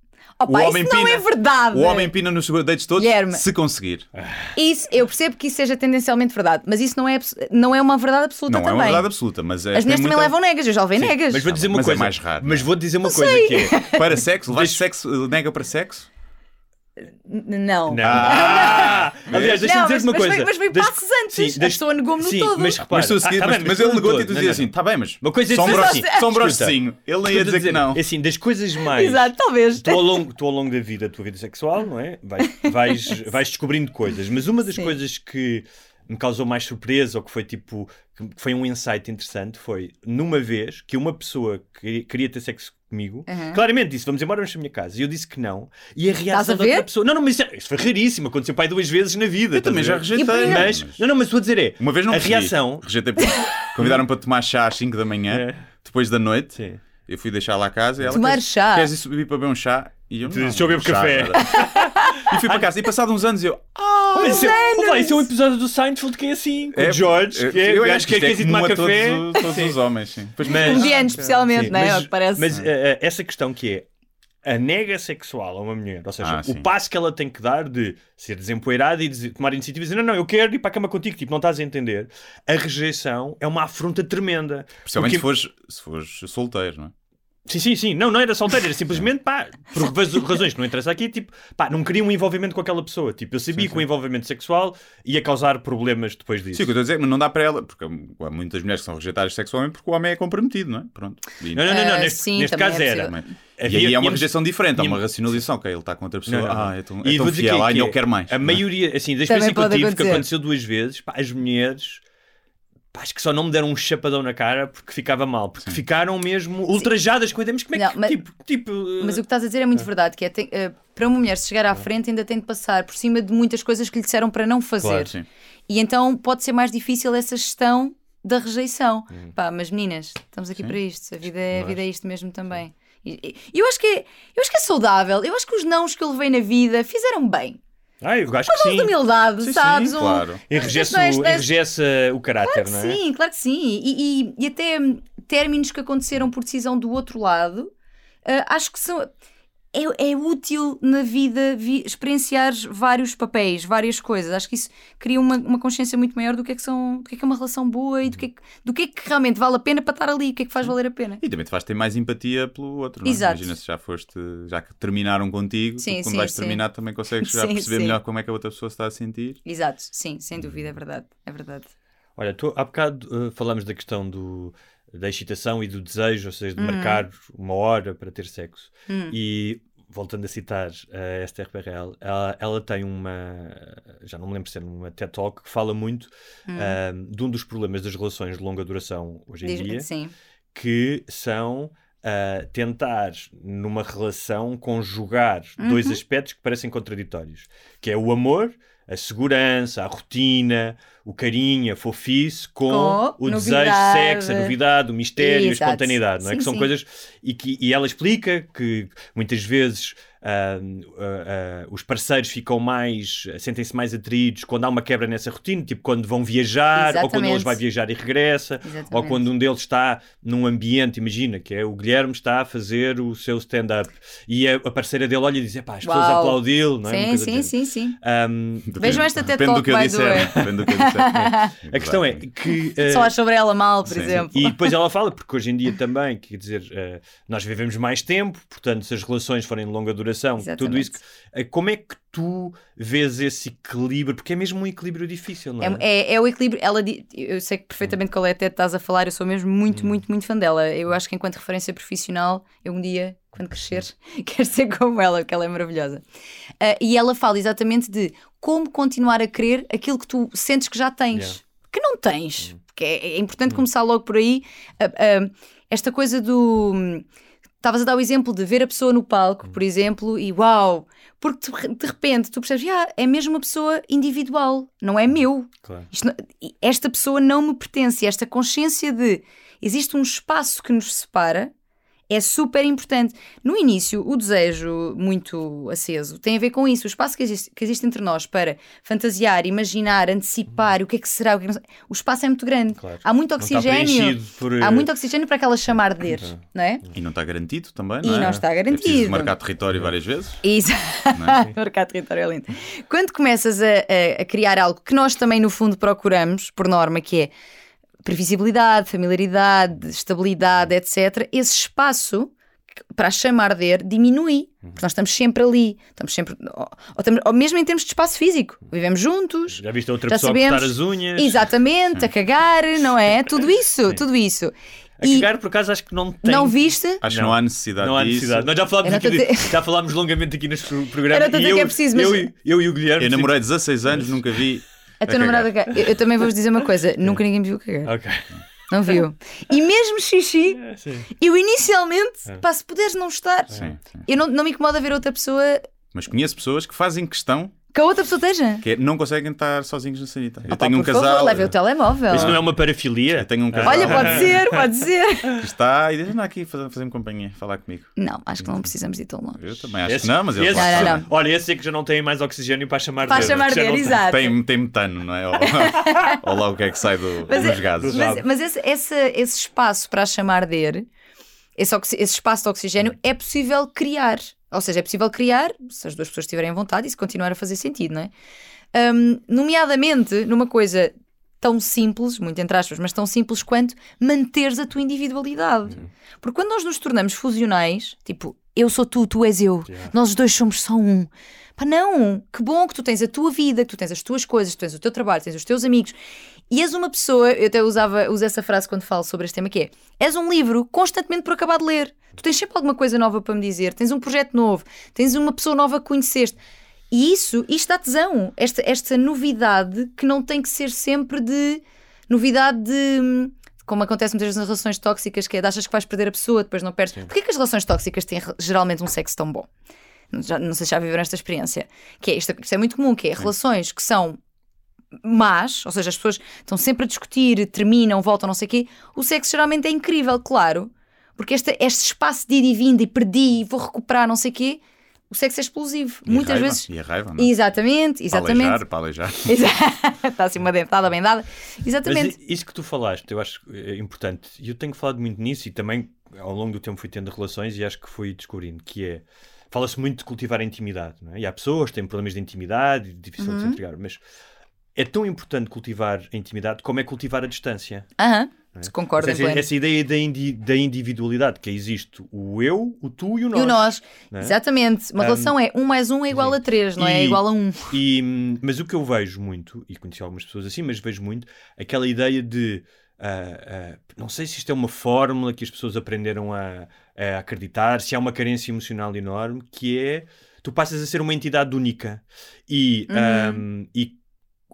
Opa, o homem isso não pina, é verdade. O homem pina nos dates todos Guilherme. se conseguir. Isso, eu percebo que isso seja tendencialmente verdade, mas isso não é, não é uma verdade absoluta Não é também. uma verdade absoluta, mas é. As mulheres tem também muita- levam negas, eu já levei negas. Mas vou dizer uma Mas é coisa. mais raro, Mas não é? vou dizer uma coisa sei. que é. Para sexo, levaste sexo, nega para sexo? Não. Não. Ah! Aliás, deixa-me Não, dizer mas- uma mas coisa. veio- mas veio Deixa- passos antes. A pessoa negou-me no sim, todo. Mas repara, Mas, tu a ah, tá mas, bem, mas ele negou-te e tu não. assim: está bem, mas Uma coisa é só um, broche- só brochezinho. Ele nem ia a dizer que não. É assim, das coisas mais. Exato, talvez. Tu ao, longo, tu ao longo da vida, da tua vida sexual, não é? Vais, vais, vais descobrindo coisas, mas uma das Sim. coisas que me causou mais surpresa ou que foi tipo que foi um insight interessante foi numa vez que uma pessoa que queria ter sexo comigo Uhum. claramente disse vamos embora vamos para a minha casa e eu disse que não e a reação a da outra pessoa não não mas isso, isso foi raríssimo aconteceu pai duas vezes na vida Eu também já rejeitei. mas não não mas vou dizer é Uma vez não a percebi. reação Rejeitei porque convidaram para tomar chá às 5 da manhã, É. depois da noite. Sim. Eu fui deixar lá a casa e ela. Tomar "Queres- chá?" Queres ir subir para beber um chá? E eu não. "Deixa eu beber chá café." Agora." e fui para casa. E passado uns anos eu. Ah! Mas isso, é, é um episódio do Seinfeld que é assim, com o George, que é eu o acho gajo que que é ir tomar comum a café. Todos, os- todos os homens, sim. Pois, Mas- Comediantes, especialmente, Sim, não é? mas- É que parece. Mas eh, essa questão que é a nega sexual a uma mulher, ou seja, Ah, o passo que ela tem que dar de ser desempoeirada e dizer- tomar iniciativa e dizer não, não, eu quero ir para a cama contigo, tipo, não estás a entender. A rejeição é uma afronta tremenda. Principalmente Porque- se fores, se fores solteiro, não é? Sim, sim, sim. Não, não era solteiro, era simplesmente, pá, por raz- razões que não interessa aqui, tipo, pá, não queria um envolvimento com aquela pessoa. Tipo, eu sabia que o envolvimento sexual ia causar problemas depois disso. Sim, o que eu estou a dizer, mas não dá para ela, porque há muitas mulheres que são rejeitadas sexualmente porque o homem é comprometido, não é? Pronto. E, Não, não, não, não, Ah, neste, sim, neste caso é era. possível. e Havia- aí é uma rejeição diferente, há uma racionalização, que ele está com outra pessoa. Não, não. Ah, é tão, E é tão fiel, que- que é- quero mais. A maioria, assim, da experiência que eu tive, que aconteceu duas vezes, pá, as mulheres. Pá, acho que só não me deram um chapadão na cara porque ficava mal, porque ficaram mesmo ultrajadas com a ideia. Mas como é que, Não, mas- tipo, tipo, Mas o que estás a dizer é muito verdade, que é, tem- eh, para uma mulher se chegar à frente ainda tem de passar por cima de muitas coisas que lhe disseram para não fazer. Claro, sim. E então pode ser mais difícil essa gestão da rejeição. Pá, mas meninas, estamos aqui para isto. A vida é, a vida é isto mesmo também. E e eu acho que é, eu acho que é saudável. Eu acho que os nãos que eu levei na vida fizeram bem. Ah, eu acho que sim. de humildade, Sim, sabes? sim, Um- claro. Enrijece, Não é- é- enrijece o caráter, não é? Sim, claro que sim. E, e- e até términos que aconteceram por decisão do outro lado, ah, acho que são. É, é útil na vida vi- experienciar vários papéis, várias coisas. Acho que isso cria uma, uma consciência muito maior do que é que, são, do que é que é uma relação boa e do que, é que, do que é que realmente vale a pena para estar ali, o que é que faz valer a pena. E também te faz ter mais empatia pelo outro, não é? Exato. Imagina se já foste, já que terminaram contigo, tu, Sim, quando sim, vais sim. terminar também consegues já Sim, perceber sim. melhor como é que a outra pessoa se está a sentir. Exato, sim, sem dúvida, é verdade. É verdade. Olha, tu, há bocado uh, falamos da questão do, da excitação e do desejo, ou seja, de marcar uma hora para ter sexo. E, voltando a citar a Esther Perel, ela, ela tem uma, já não me lembro se é numa TED Talk, que fala muito uh, de um dos problemas das relações de longa duração hoje em Diz- dia, sim. que são uh, tentar, numa relação, conjugar dois Uhum. aspectos que parecem contraditórios, que é o amor, a segurança, a rotina, o carinho, a fofice, com, Com o desejo, novidade. sexo, a novidade, o mistério, a Exato. espontaneidade, não é? Sim, que são sim. coisas e que e ela explica que muitas vezes ah, ah, ah, os parceiros ficam mais sentem-se mais atraídos quando há uma quebra nessa rotina, tipo quando vão viajar ou quando um deles Exatamente. vai viajar e regressa, ou Exatamente. quando um deles está num ambiente, imagina que é o Guilherme está a fazer o seu stand-up e a, a parceira dele olha e diz: pá, as pessoas Uau. aplaudi-lo, não é? Sim, sim, sim, sim. género. Ahm, Vejam esta TED Depende do que eu disser. Depende do que eu disser. a questão é que ah, Só acho sobre ela mal, por Sim. exemplo. E depois ela fala, porque hoje em dia também, quer dizer, eh, nós vivemos mais tempo, portanto, se as relações forem de longa duração, tudo Exatamente. isso. eh, como é que tu vês esse equilíbrio? Porque é mesmo um equilíbrio difícil, não é? É, é, é o equilíbrio. Ela, eu sei que perfeitamente qual é a estás a falar, eu sou mesmo muito, muito, muito fã dela. Eu acho que enquanto referência profissional, eu um dia, quando crescer, quero ser como ela, porque ela é maravilhosa. Ah, e ela fala exatamente de como continuar a querer aquilo que tu sentes que já tens, Yeah. que não tens. Porque é, é importante começar logo por aí. Ah, ah, esta coisa do. Estavas a dar o exemplo de ver a pessoa no palco, por exemplo, e uau! Porque de- de repente tu percebes, ah, é mesmo uma pessoa individual, não é meu. Claro. Não- esta pessoa não me pertence. Esta consciência de existe um espaço que nos separa é super importante. No início, o desejo muito aceso tem a ver com isso. O espaço que existe, que existe entre nós para fantasiar, imaginar, antecipar o que é que será, o, que é que não- o espaço é muito grande. Claro. Há muito oxigênio. por, eh, Há muito oxigênio para aquela chamar arder, não é? E não está garantido também, E não é? não está É garantido. marcar território várias vezes. Isso. Marcar território é lindo. Quando começas a, a- a criar algo que nós também, no fundo, procuramos, por norma, que é previsibilidade, familiaridade, estabilidade, etc., esse espaço para a chama arder diminui. Porque nós estamos sempre ali. Estamos sempre. Ou, ou estamos- ou mesmo em termos de espaço físico. Vivemos juntos. Já viste a outra já pessoa a sabemos. cortar as unhas? Exatamente, a cagar, não é? Tudo isso, tudo isso. A E cagar, por acaso, acho que não tem. não viste? Acho que Não. não há necessidade Não há disso. necessidade. Nós já falámos, Eu aqui a dizer- já falámos longamente aqui neste pro- programa. Eu a e dizer eu, que é preciso, mas- eu, e- eu e o Guilherme. Eu sim, namorei 16 anos, nunca vi A tua namorada caga. Eu, eu também vou-vos dizer uma coisa: nunca ninguém me viu cagar. Ok. Não viu? E mesmo xixi, Sim. eu inicialmente, pá, se puderes não estar, Sim, sim. eu não, não me incomoda ver outra pessoa Mas conheço pessoas que fazem questão que a outra pessoa esteja. que é, não conseguem estar sozinhos na sanita. Eu tenho um casal. favor, leve o telemóvel. Isso não é uma parafilia? Eu tenho um casal Olha, pode ser, pode ser. que está e anda aqui fazer- fazer-me companhia, falar comigo. Não, acho que não precisamos ir tão longe. Eu também acho Esse- que não, mas eles esse- Não, estão. não, Olha, esse é que já não tem mais oxigênio para chamar Para de chamar já dele, não tem. exato. Tem, tem metano, não é? Ou, ou lá o que é que sai do, Mas, dos é- gases. mas, mas esse, esse, esse espaço para a chamar de er, esse, esse espaço de oxigênio, é possível criar. Ou seja, é possível criar, se as duas pessoas tiverem vontade e se continuar a fazer sentido, não é? Hum, nomeadamente numa coisa tão simples, muito entre aspas, mas tão simples quanto manteres a tua individualidade. Porque quando nós nos tornamos fusionais, tipo, eu sou tu, tu és eu, nós os dois somos só um. Pá, não! Que bom que tu tens a tua vida, que tu tens as tuas coisas, que tu tens o teu trabalho, tens os teus amigos. E és uma pessoa, eu até usava, uso essa frase quando falo sobre este tema, que é és um livro constantemente por acabar de ler. Tu tens sempre alguma coisa nova para me dizer, tens um projeto novo, tens uma pessoa nova que conheceste. E isso, isto dá tesão. Esta, esta novidade que não tem que ser sempre de novidade de. Como acontece muitas vezes nas relações tóxicas, que é de achas que vais perder a pessoa, depois não perdes. Porquê que as relações tóxicas têm geralmente um sexo tão bom? Já- não sei se já viveram esta experiência. Que é, isto, isto é muito comum, que é relações que são más, ou seja, as pessoas estão sempre a discutir, terminam, voltam, não sei o quê. O sexo geralmente é incrível, claro. Porque este, este espaço de ir e vindo e perdi e vou recuperar, não sei o quê. O sexo é explosivo. E a Muitas raiva, vezes. E a raiva, não é? Exatamente, Para exatamente. aleijar, para aleijar. Exato. Está assim uma dentada bem dada. Exatamente. Mas isso que tu falaste, eu acho é importante. E eu tenho falado muito nisso e também ao longo do tempo fui tendo relações e acho que fui descobrindo que é. Fala-se muito de cultivar a intimidade, não é? E há pessoas que têm problemas de intimidade e difícil de se entregar, mas é tão importante cultivar a intimidade como é cultivar a distância. Aham. é? Em seja, pleno. essa ideia da, indi- da individualidade, que existe o eu, o tu e o nós. E o nós. é? Exatamente. Uma Um, relação é um mais um é igual a três, não é E- igual a um. E, mas o que eu vejo muito, e conheci algumas pessoas assim, mas vejo muito, aquela ideia de. ah, ah, não sei se isto é uma fórmula que as pessoas aprenderam a, a acreditar, se há uma carência emocional enorme, que é tu passas a ser uma entidade única. E, Uhum. hum, e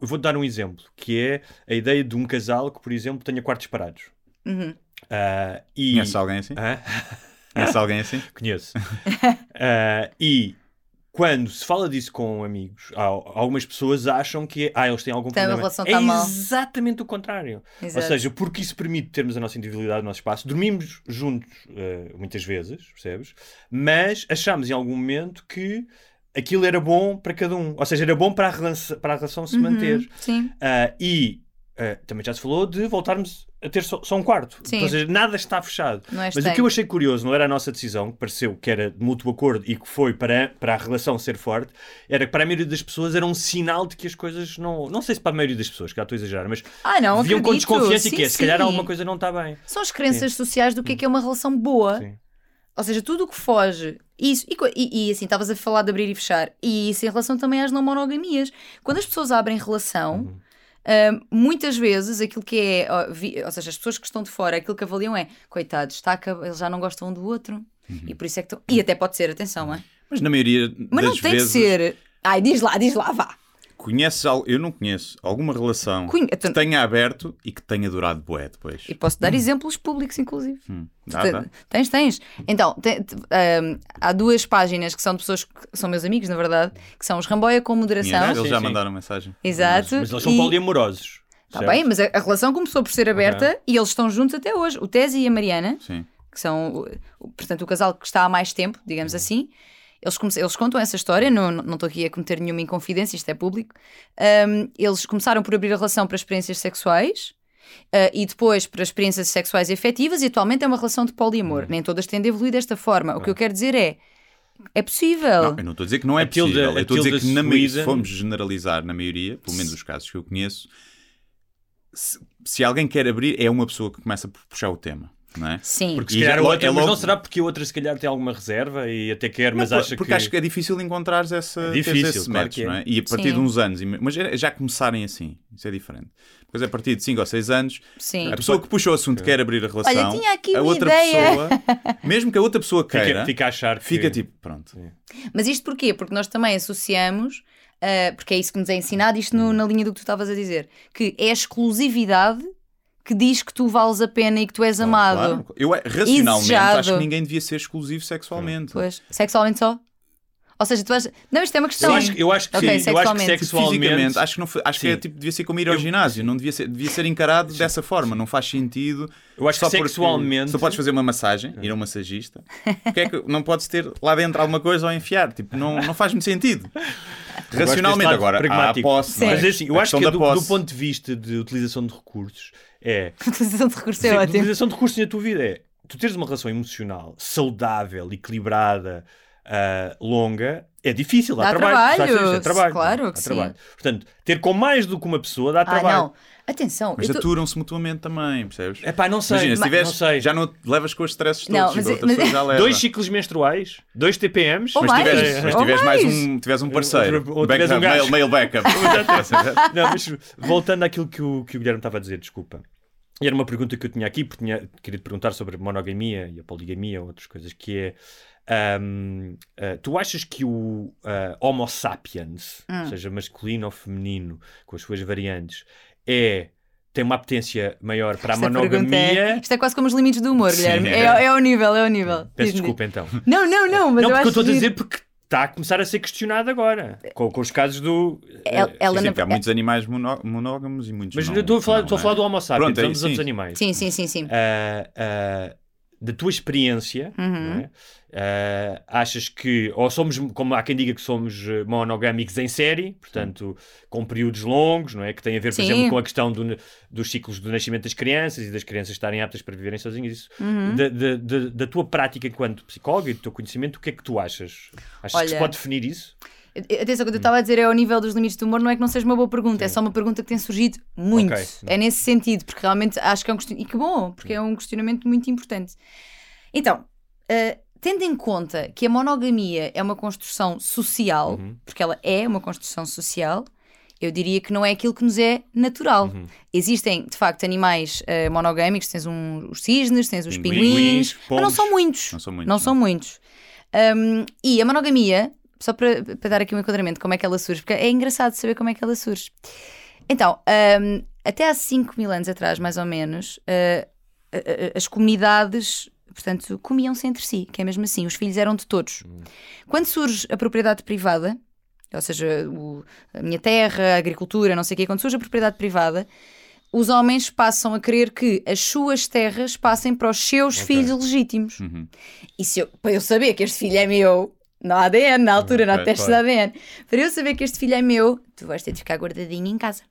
vou-te dar um exemplo, que é a ideia de um casal que, por exemplo, tenha quartos separados. Uhum. Ah, e, Conhece alguém assim? Hã? Conhece alguém assim? Conheço. Ah, e quando se fala disso com amigos, algumas pessoas acham que ah, eles têm algum Tem problema. relação é tá mal. exatamente o contrário. Exato. Ou seja, porque isso permite termos a nossa individualidade, o nosso espaço, dormimos juntos ah, muitas vezes, percebes? Mas achamos em algum momento que aquilo era bom para cada um. Ou seja, era bom para a relação, para a relação se manter. Uhum. Sim. Ah, e ah, também já se falou de voltarmos a ter só, só um quarto. Sim. Ou seja, nada está fechado. É Mas o que eu achei curioso não era a nossa decisão, que pareceu que era de mútuo acordo e que foi para, para a relação ser forte, era que para a maioria das pessoas era um sinal de que as coisas não. Não sei se para a maioria das pessoas, que já estou a exagerar, mas Ah, não, viam com acredito. desconfiança e Sim, que é, se calhar sim. alguma coisa não está bem. São as crenças sociais do que é que é uma relação boa. Sim. Ou seja, tudo o que foge. Isso, e, e, e, assim, estavas a falar de abrir e fechar. E isso em relação também às não monogamias. Quando as pessoas abrem relação, Uhum. ah, muitas vezes aquilo que é. ó, vi- Ou seja, as pessoas que estão de fora, aquilo que avaliam é: coitados, está eles já não gostam um do outro. E por isso é que estão. E até pode ser, atenção, é? Mas na maioria Mas não tem vezes de ser. Ai, diz lá, diz lá, vá. Conheces al- eu não conheço alguma relação Conhe- que tenha aberto e que tenha durado bué depois. E posso dar exemplos públicos, inclusive. Hum. Tens, tens. Então, te- te- ahm, há duas páginas que são de pessoas que são meus amigos, na verdade, que são os Ramboia com moderação. Eles já sim. mandaram mensagem. Exato. Mas eles são e- poliamorosos. Tá certo? bem, mas a, a relação começou por ser aberta e eles estão juntos até hoje. O Tese e a Mariana, Sim. que são, portanto, o casal que está há mais tempo, digamos Uhum. assim. Eles, come- eles contam essa história, não não estou aqui a cometer nenhuma inconfidência, isto é público. Ahm, eles começaram por abrir a relação para experiências sexuais ah, e depois para experiências sexuais efetivas e atualmente é uma relação de poliamor. Uhum. Nem todas têm de evoluir desta forma. O que eu quero dizer é, é possível. Não, eu não estou a dizer que não é da- possível. eu estou a dizer que na maioria, se formos generalizar na maioria, pelo menos os casos que eu conheço, se, se alguém quer abrir, é uma pessoa que começa por puxar o tema. Não é? Sim. Porque se calhar a outra, é mas logo- não será porque a outra se calhar tem alguma reserva e até quer, mas Não, acha porque que... acho que é difícil encontrares essa, É difícil, esse claro é. não é? E a partir Sim. de uns anos, mas já- já começarem assim, isso é diferente. Depois a partir de 5 ou 6 anos, Sim. a pessoa que puxa o assunto quer abrir a relação, Olha, tinha aqui a outra ideia. pessoa, mesmo que a outra pessoa queira, Fica, fica a achar que... fica tipo, pronto. Mas isto porquê? Porque nós também associamos Uh, porque é isso que nos é ensinado, isto no- na linha do que tu estavas a dizer, que é a exclusividade que diz que tu vales a pena e que tu és amado. Claro. Eu, racionalmente, Exejado. acho que ninguém devia ser exclusivo sexualmente. Pois, sexualmente só? Ou seja, tu és. Não, isto é uma questão. Eu acho, que- eu acho que Ok, sim, eu acho que sexualmente. sexualmente. Fisicamente, acho que, não, foi- acho que é, Sim. tipo, devia ser como ir ao ginásio, não devia ser, devia ser encarado dessa forma, não faz sentido. Eu acho que só porque- sexualmente- Se tu podes fazer uma massagem, ir a um massagista, porque é que não podes ter lá dentro alguma coisa ou enfiar? Tipo, não, não faz muito sentido. Racionalmente, agora, há a pragmático. posse. não é? Mas é assim, eu A acho que da do, do ponto de vista de utilização de recursos é. Utilização de recursos é ótimo. utilização de recursos na tua vida é tu teres uma relação emocional saudável, equilibrada, ah, longa, é difícil, dá, Dá trabalho. trabalho, Sabes, é trabalho. claro Dá que trabalho. sim. Portanto, ter com mais do que uma pessoa dá Ah, trabalho. não. Atenção. Mas tô- aturam-se mutuamente também, percebes? É pá, não sei. Imagina, se tiveres, não sei. já não levas com os stresses todos, Não, mas é- outra mas pessoa é- já leva. Dois ciclos menstruais, dois TPMs, Ou mas mais, tiveres, mas ou tiveres mais mais. um, tiveres um parceiro, Ou- ou tiveres um backup, gajo. mail, mail backup. Não, mas voltando àquilo que o, que o Guilherme estava a dizer, desculpa. E era uma pergunta que eu tinha aqui, porque tinha querido perguntar sobre a monogamia e a poligamia, outras coisas, que é. ahm, ah, tu achas que o ah, Homo sapiens, Hum. seja, masculino ou feminino, com as suas variantes, é. tem uma apetência maior para a Esta pergunta monogamia? é- Isto é quase como os limites do humor, Sim, Guilherme. é. É, é ao nível, é ao nível. Peço desculpa então. Não, não, não, mas não, eu porque acho eu estou a dizer porque está a começar a ser questionado agora, com, com os casos do. Ela- eh, ela Sim, porque há muitos animais mono- monógamos e muitos Mas não, estou a falar, não, estou a não é? falar do Homo sapiens, Pronto, é não dos animais. Sim, sim, sim, sim. Ah, ah, da tua experiência, Uhum. é? Ah, achas que, ou somos, como há quem diga que somos eh, monogâmicos em série, portanto, com períodos longos, não é? Que tem a ver, por Sim. exemplo, com a questão do- dos ciclos do nascimento das crianças e das crianças estarem aptas para viverem sozinhas. Isso. Uhum. Da, da- da- da tua prática enquanto psicóloga e do teu conhecimento, o que é que tu achas? Achas que se Olha, pode definir isso? Atenção, quando eu estava a dizer é ao nível dos limites do humor, não é que não seja uma boa pergunta, é só uma pergunta que tem surgido muito. Ok. É nesse sentido, porque realmente acho que é um questionamento. E que bom, porque é um questionamento muito importante. Então, eh, tendo em conta que a monogamia é uma construção social, Uhum. porque ela é uma construção social, eu diria que não é aquilo que nos é natural. Uhum. Existem, de facto, animais eh, monogâmicos, tens um- os cisnes, tens os Pinguins, pinguins, mas não são muitos. Não são muitos, Não não. são muitos. Um, e a monogamia, só para, para dar aqui um enquadramento, como é que ela surge, porque é engraçado saber como é que ela surge. Então, um, até há 5 mil anos atrás, mais ou menos, uh, as comunidades, portanto, comiam-se entre si, que é mesmo assim, os filhos eram de todos. Quando surge a propriedade privada, ou seja, o- a minha terra, a agricultura, não sei o quê, quando surge a propriedade privada, os homens passam a querer que as suas terras passem para os seus filhos legítimos. Uhum. E se eu, para eu saber que este filho é meu, não há ADN na altura, não há Ok, testes claro. de ADN, para eu saber que este filho é meu, tu vais ter de ficar guardadinho em casa.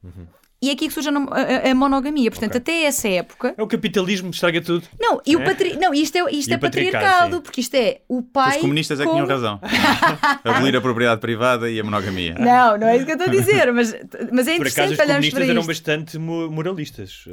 E é aqui que surge a, a- a monogamia. Portanto, Uhum. Ok. até essa época. É o capitalismo, estraga tudo. Não, e o É? patri... não isto é, isto E é patriarcado, porque isto é o pai. Os comunistas é que tinham razão. Abolir a propriedade privada e a monogamia. Não, não é isso que eu estou a dizer, mas, mas é Por interessante acaso, os olharmos comunistas para eram isto. bastante mo- moralistas. eh,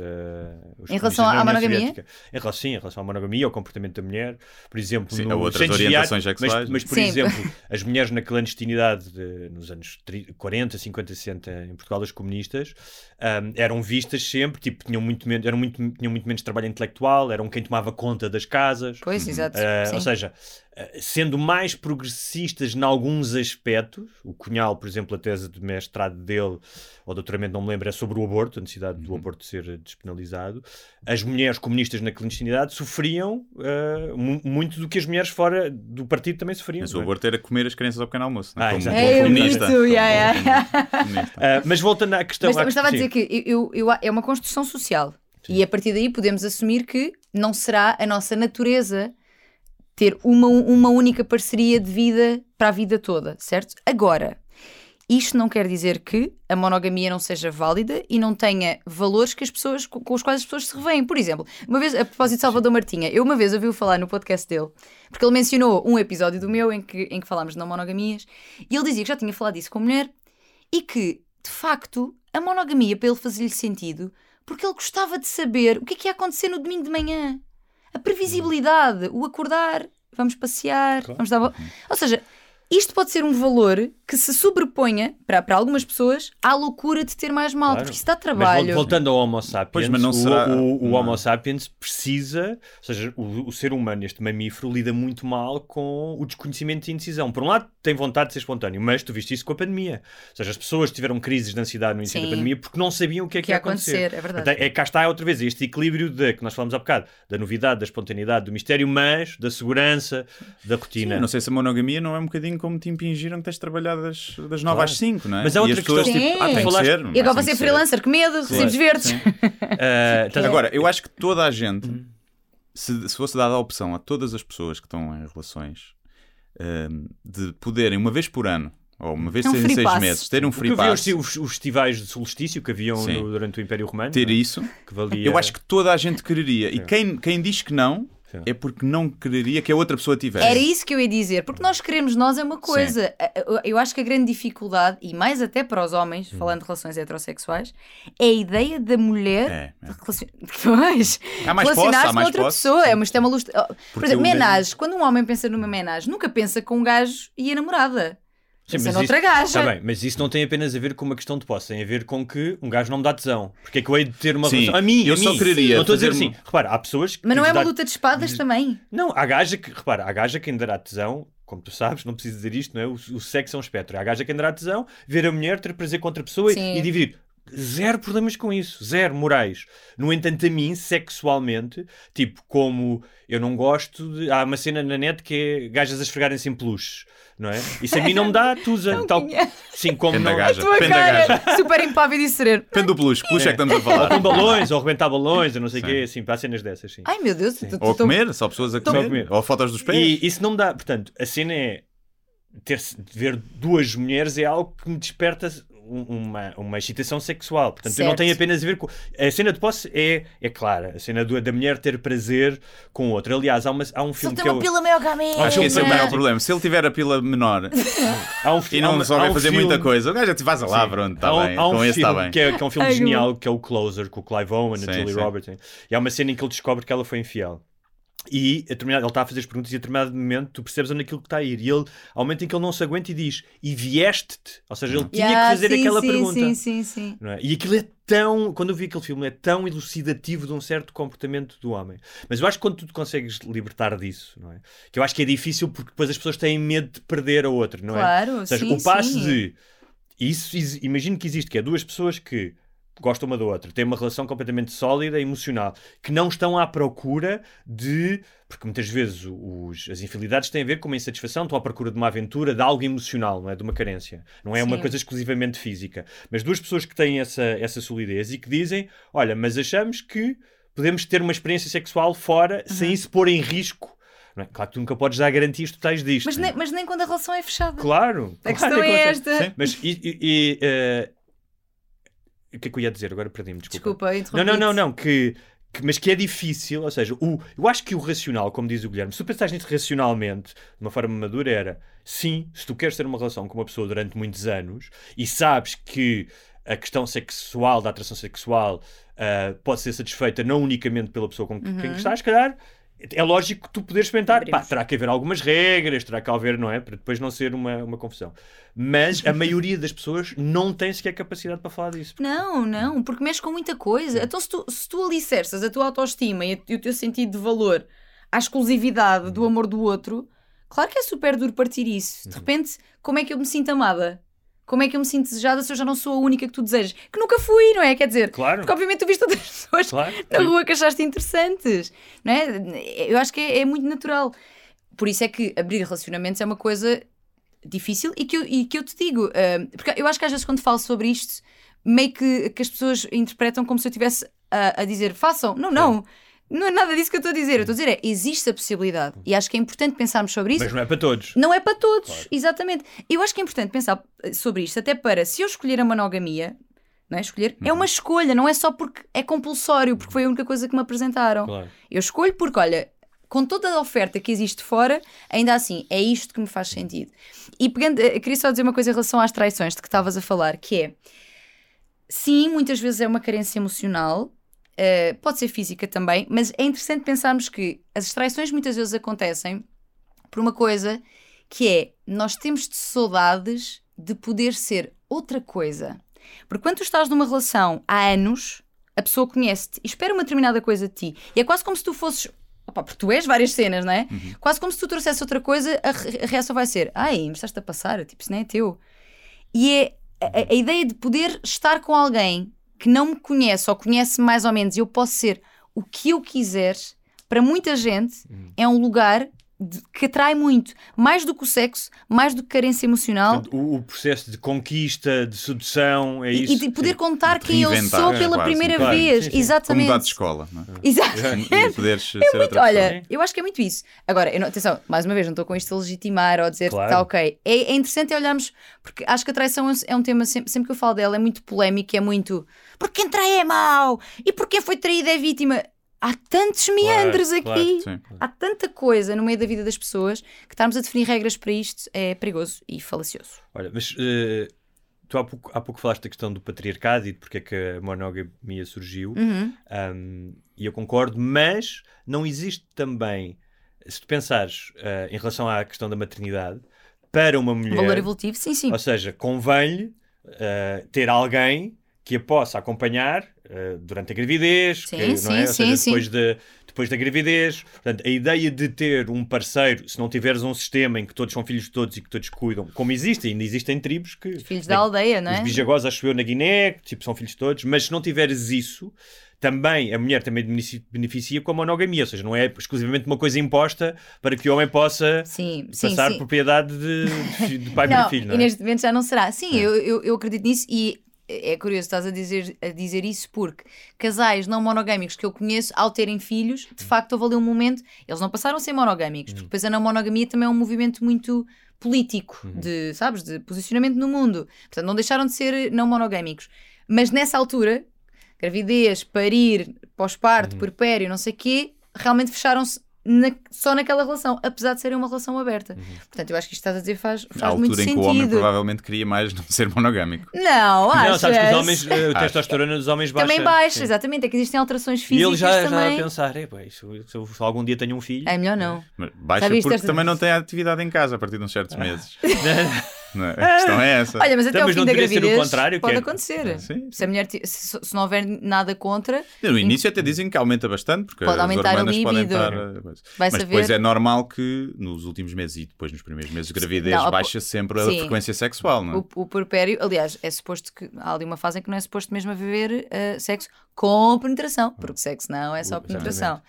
os Em comunistas relação na à monogamia? Soviética. Em relação, sim, em relação à monogamia, ao comportamento da mulher. Por exemplo, Sim, no a outras orientações mas, sexuais. mas, por Sim. exemplo, as mulheres na clandestinidade de- nos anos 30, 40, 50, 60 em Portugal, as comunistas, ahm, eram vistas sempre, tipo, tinham muito, menos, eram muito, tinham muito menos trabalho intelectual, eram quem tomava conta das casas. Pois, exato. Uh, sim. ou seja, uh, sendo mais progressistas em alguns aspectos, o Cunhal, por exemplo, a tese de mestrado dele, ou doutoramento, não me lembro, é sobre o aborto, a necessidade Uhum. do aborto ser despenalizado. As mulheres comunistas na clandestinidade sofriam uh, mu- muito do que as mulheres fora do partido também sofriam. Mas o é? aborto era comer as crianças ao pequeno almoço. Não Ah, é? Como É, comunista. isso, yeah, yeah. Comunista. Uh, mas voltando à questão. Mas, à mas estava a dizer que eu, eu- é uma construção social. E a partir daí podemos assumir que não será a nossa natureza ter uma, uma única parceria de vida para a vida toda, certo? Agora, isto não quer dizer que a monogamia não seja válida e não tenha valores que as pessoas, com os quais as pessoas se revêem. Por exemplo, uma vez, a propósito de Salvador Martinha, eu uma vez ouvi-o falar no podcast dele, porque ele mencionou um episódio do meu em que, em que falámos de não monogamias, e ele dizia que já tinha falado disso com mulher e que, de facto, a monogamia para ele fazia-lhe sentido porque ele gostava de saber o que é que ia acontecer no domingo de manhã. A previsibilidade, o acordar, vamos passear, vamos dar. vo- Ou seja, isto pode ser um valor que se sobreponha para, para algumas pessoas à loucura de ter mais malta, Claro. porque isso dá Mas trabalho. vol- voltando ao Homo sapiens, Pois, mas não o, será- o- o não. Homo sapiens precisa, ou seja, o, o ser humano, este mamífero, lida muito mal com o desconhecimento e indecisão. Por um lado, tem vontade de ser espontâneo, mas tu viste isso com a pandemia. Ou seja, as pessoas tiveram crises de ansiedade no início Sim. da pandemia porque não sabiam o que é que, que ia acontecer. acontecer, é verdade. É, cá está outra vez este equilíbrio de, que nós falamos há bocado, da novidade, da espontaneidade, do mistério, mas da segurança, da rotina. Sim, não sei se a monogamia não é um bocadinho como te impingiram que tens de trabalhar das, das 9 Claro. às 5, não é? Mas há outra pessoas, questão- tipo, ah, tem que ser. E agora você é freelancer, que medo, recibos verdes. A- Agora, eu acho que toda a gente, se, se fosse dada a opção a todas as pessoas que estão em relações hum, de poderem, uma vez por ano, ou uma vez Um em seis pass. meses, ter um free eu vi pass, os, os, os festivais de solstício que haviam no- durante o Império Romano. ter não é? isso, Que valia... eu acho que toda a gente quereria. E quem, quem diz que não, Sim. é porque não quereria que a outra pessoa tivesse. Era isso que eu ia dizer, porque nós queremos nós é uma coisa. Eu- Eu acho que a grande dificuldade, e mais até para os homens, Hum. falando de relações heterossexuais, é a ideia da mulher É, é. relacion- Pois, relacionar-se com outra posse, pessoa. sim. É, mas isto é uma luz. Por exemplo, menage. Quando um homem pensa numa menage, nunca pensa com um gajo e a namorada. Sim, Pensa mas noutra isso, gaja. Tá bem, mas isso não tem apenas a ver com uma questão de posse, tem a ver com que um gajo não me dá tesão. Porque é que eu hei de ter uma Sim, relação. A mim, eu a só mim. quereria Não estou a dizer assim. Repara, há pessoas que. Mas não é uma dá- luta de espadas também. Não, há gaja que. Repara, há gaja que ainda dará tesão. Como tu sabes, não preciso dizer isto, não é? O, o sexo é um espectro. Há gaja que ainda dará tesão, ver a mulher, ter prazer com outra pessoa e, Sim. e dividir. Zero problemas com isso, zero morais. No entanto, a mim, sexualmente, tipo, como eu não gosto de. Há uma cena na net que é gajas a esfregarem-se em peluches, não é? Isso a mim não me dá tusa. tal, conheço. sim, como Depende da não. gaja. Tua Depende da cara, gaja. super impávido e sereno. Depende do peluche, peluche é que estamos a Ou falar. com balões, ou rebentar balões, eu não sei o quê, assim, para cenas dessas, sim. Ai meu Deus, tu- tu- Ou a comer, só pessoas a Só a comer. comer. Ou fotos dos pés. E isso não me dá. Portanto, a cena é. Ter ver duas mulheres é algo que me desperta uma, uma excitação sexual. Portanto, não Certo. tem apenas a ver com. A cena de posse é, é clara. A cena do- da mulher ter prazer com outra. Aliás, há, uma, há um filme tem que é uma o- pila maior que a minha. Acho que esse é o Não. maior problema. Se ele tiver a pila menor há um, e fi- há não há um fazer filme- muita coisa, o gajo já te vaza lá, pronto, está há um, bem. há um Com esse está filme bem. Que é, que é um filme Ai, eu- genial, que é o Closer, com o Clive Owen, Sim, a Julie. Roberts. E há uma cena em que ele descobre que ela foi infiel. E ele está a fazer as perguntas e a determinado momento tu percebes onde aquilo que está a ir. E ele, ao momento em que ele não se aguenta e diz, e vieste-te? Ou seja, ele tinha Yeah, que fazer sim, aquela sim, pergunta. Sim, sim, sim. não é? E aquilo é tão. Quando eu vi aquele filme, é tão elucidativo de um certo comportamento do homem. Mas eu acho que quando tu te consegues libertar disso, não é? Que eu acho que é difícil porque depois as pessoas têm medo de perder a outra, não é? Claro, Ou seja, sim, o passo sim. de. Isso, is- imagino que existe, que é duas pessoas que gostam uma da outra, têm uma relação completamente sólida e emocional, que não estão à procura de. Porque muitas vezes os- as infidelidades têm a ver com uma insatisfação, estão à procura de uma aventura, de algo emocional, não é? De uma carência. Não é uma Sim. coisa exclusivamente física. Mas duas pessoas que têm essa, essa solidez e que dizem: olha, mas achamos que podemos ter uma experiência sexual fora sem isso pôr em risco. Não é? Claro que tu nunca podes dar garantias totais disto. Mas nem, mas nem quando a relação é fechada. Claro. A claro, questão é claro. esta. Mas e, e- e, eh, o que é que eu ia dizer? Agora perdi-me, desculpa. Desculpa, Não, não, não, não, que, que- mas que é difícil, ou seja, o, eu acho que o racional, como diz o Guilherme, se tu pensares nisso racionalmente, de uma forma madura, era sim, se tu queres ter uma relação com uma pessoa durante muitos anos e sabes que a questão sexual, da atração sexual, ah, pode ser satisfeita não unicamente pela pessoa com Uhum. quem estás, se calhar. É lógico que tu poderes experimentar. Pá, terá que haver algumas regras, terá que haver, não é? Para depois não ser uma, uma confusão. Mas a maioria das pessoas não tem sequer capacidade para falar disso. Não, não, porque mexe com muita coisa. Então, se tu, se tu alicerças a tua autoestima e, e o teu sentido de valor à exclusividade do amor do outro, claro que é super duro partir isso. De repente, como é que eu me sinto amada? Como é que eu me sinto desejada se eu já não sou a única que tu desejas? Que nunca fui, não é? Quer dizer, Claro. porque obviamente tu viste outras pessoas Claro. na rua que achaste interessantes, não é? Eu acho que é, é muito natural. Por isso é que abrir relacionamentos é uma coisa difícil e que eu, e que eu te digo, ah, porque eu acho que às vezes quando falo sobre isto, meio que, que as pessoas interpretam como se eu estivesse a, a dizer façam. Não, não. Não é nada disso que eu estou a dizer. Eu estou a dizer é, existe a possibilidade. E acho que é importante pensarmos sobre isso. Mas não é para todos. Não é para todos, exatamente. Eu acho que é importante pensar eh, sobre isto, até para se eu escolher a monogamia, não é? Escolher é Uhum. uma escolha, não é só porque é compulsório, porque foi a única coisa que me apresentaram. Claro. Eu escolho porque, olha, com toda a oferta que existe fora, ainda assim, é isto que me faz sentido. E pegando, eh, queria só dizer uma coisa em relação às traições de que estavas a falar, que é sim, muitas vezes é uma carência emocional, eh, pode ser física também, mas é interessante pensarmos que as traições muitas vezes acontecem por uma coisa que é nós temos de saudades de poder ser outra coisa. Porque quando tu estás numa relação há anos, a pessoa conhece-te e espera uma determinada coisa de ti. E é quase como se tu fosses. Opa, porque tu és várias cenas, não é? Quase como se tu trouxesse outra coisa, a, re- a reação vai ser: Ai, me estás a passar, tipo, isso não é teu. E é a, a ideia de poder estar com alguém que não me conhece ou conhece mais ou menos e eu posso ser o que eu quiser, para muita gente, é um lugar que atrai muito. Mais do que o sexo, mais do que carência emocional. Portanto, o, o processo de conquista, de sedução, é E, isso. e de poder contar De quem eu sou é, pela quase, primeira claro. vez. Sim, sim. Como Exatamente. mudar de escola, não é? Exatamente. E poderes ser outra pessoa. Olha, eu acho que é muito isso. Agora, eu não- atenção, mais uma vez, não estou com isto a legitimar ou a dizer que Claro. está ok. É, é interessante é olharmos, porque acho que a traição é um- é um tema, sempre, sempre que eu falo dela, é muito polémico, é muito porque quem trai é mau e porque quem foi traído é vítima. Há tantos meandros aqui, claro, sim. há tanta coisa no meio da vida das pessoas que estarmos a definir regras para isto é perigoso e falacioso. Olha, mas eh, tu há pouco, há pouco falaste da questão do patriarcado e de porque é que a monogamia surgiu. Uhum. Um, e eu concordo, mas não existe também, se tu pensares eh, em relação à questão da maternidade, para uma mulher, Valor evolutivo, sim, sim. ou seja, convém-lhe eh, ter alguém que a possa acompanhar eh, durante a gravidez, Sim, que, não sim, é? Ou sim, seja, sim. depois, de, depois da gravidez. Portanto, a ideia de ter um parceiro, se não tiveres um sistema em que todos são filhos de todos e que todos cuidam, como existe, ainda existem tribos que. Filhos da aldeia, não Os é? bijagós, acho eu, na Guiné, tipo, são filhos de todos, mas se não tiveres isso, também a mulher também beneficia- com a monogamia, ou seja, não é exclusivamente uma coisa imposta para que o homem possa Sim, sim, passar sim. propriedade de, de pai para Não, filho, não e é? neste momento já não será. Sim, eu, eu, eu acredito nisso e é curioso, estás a dizer, a dizer isso porque casais não monogâmicos que eu conheço, ao terem filhos, de facto houve ali um momento, eles não passaram a ser monogâmicos, porque depois a não monogamia também é um movimento muito político, de, sabes, de posicionamento no mundo. Portanto, não deixaram de ser não monogâmicos. Mas nessa altura, gravidez, parir, pós-parto, puerpério, não sei o quê, realmente fecharam-se na- só naquela relação, apesar de serem uma relação aberta. Portanto, eu acho que isto estás a dizer faz, faz muito altura em sentido. que o homem provavelmente queria mais não ser monogâmico. Não, achas? Não, sabes que os homens, eh, a testosterona dos homens baixa. Também baixa, sim. exatamente. É que existem alterações E físicas ele já, já também. a pensar, "Epá, isso- se eu algum dia tenho um filho. É melhor não. Mas Baixa porque esta- também não tem atividade em casa a partir de uns certos meses. Não é? A questão é essa. Olha, mas até Então, ao mas fim não da deveria ser o gravidez contrário, pode que é- acontecer. Sim, Se a mulher ti- se, se não houver nada contra, No início até dizem que aumenta bastante, porque Pode as aumentar podem libido. estar... Vai Mas saber. depois é normal que nos últimos meses e depois nos primeiros meses de gravidez Não, baixa sempre a Sim. frequência sexual, não é? o, o aliás, é suposto que há ali uma fase em que não é suposto mesmo haver eh, sexo com penetração, porque sexo não é só penetração.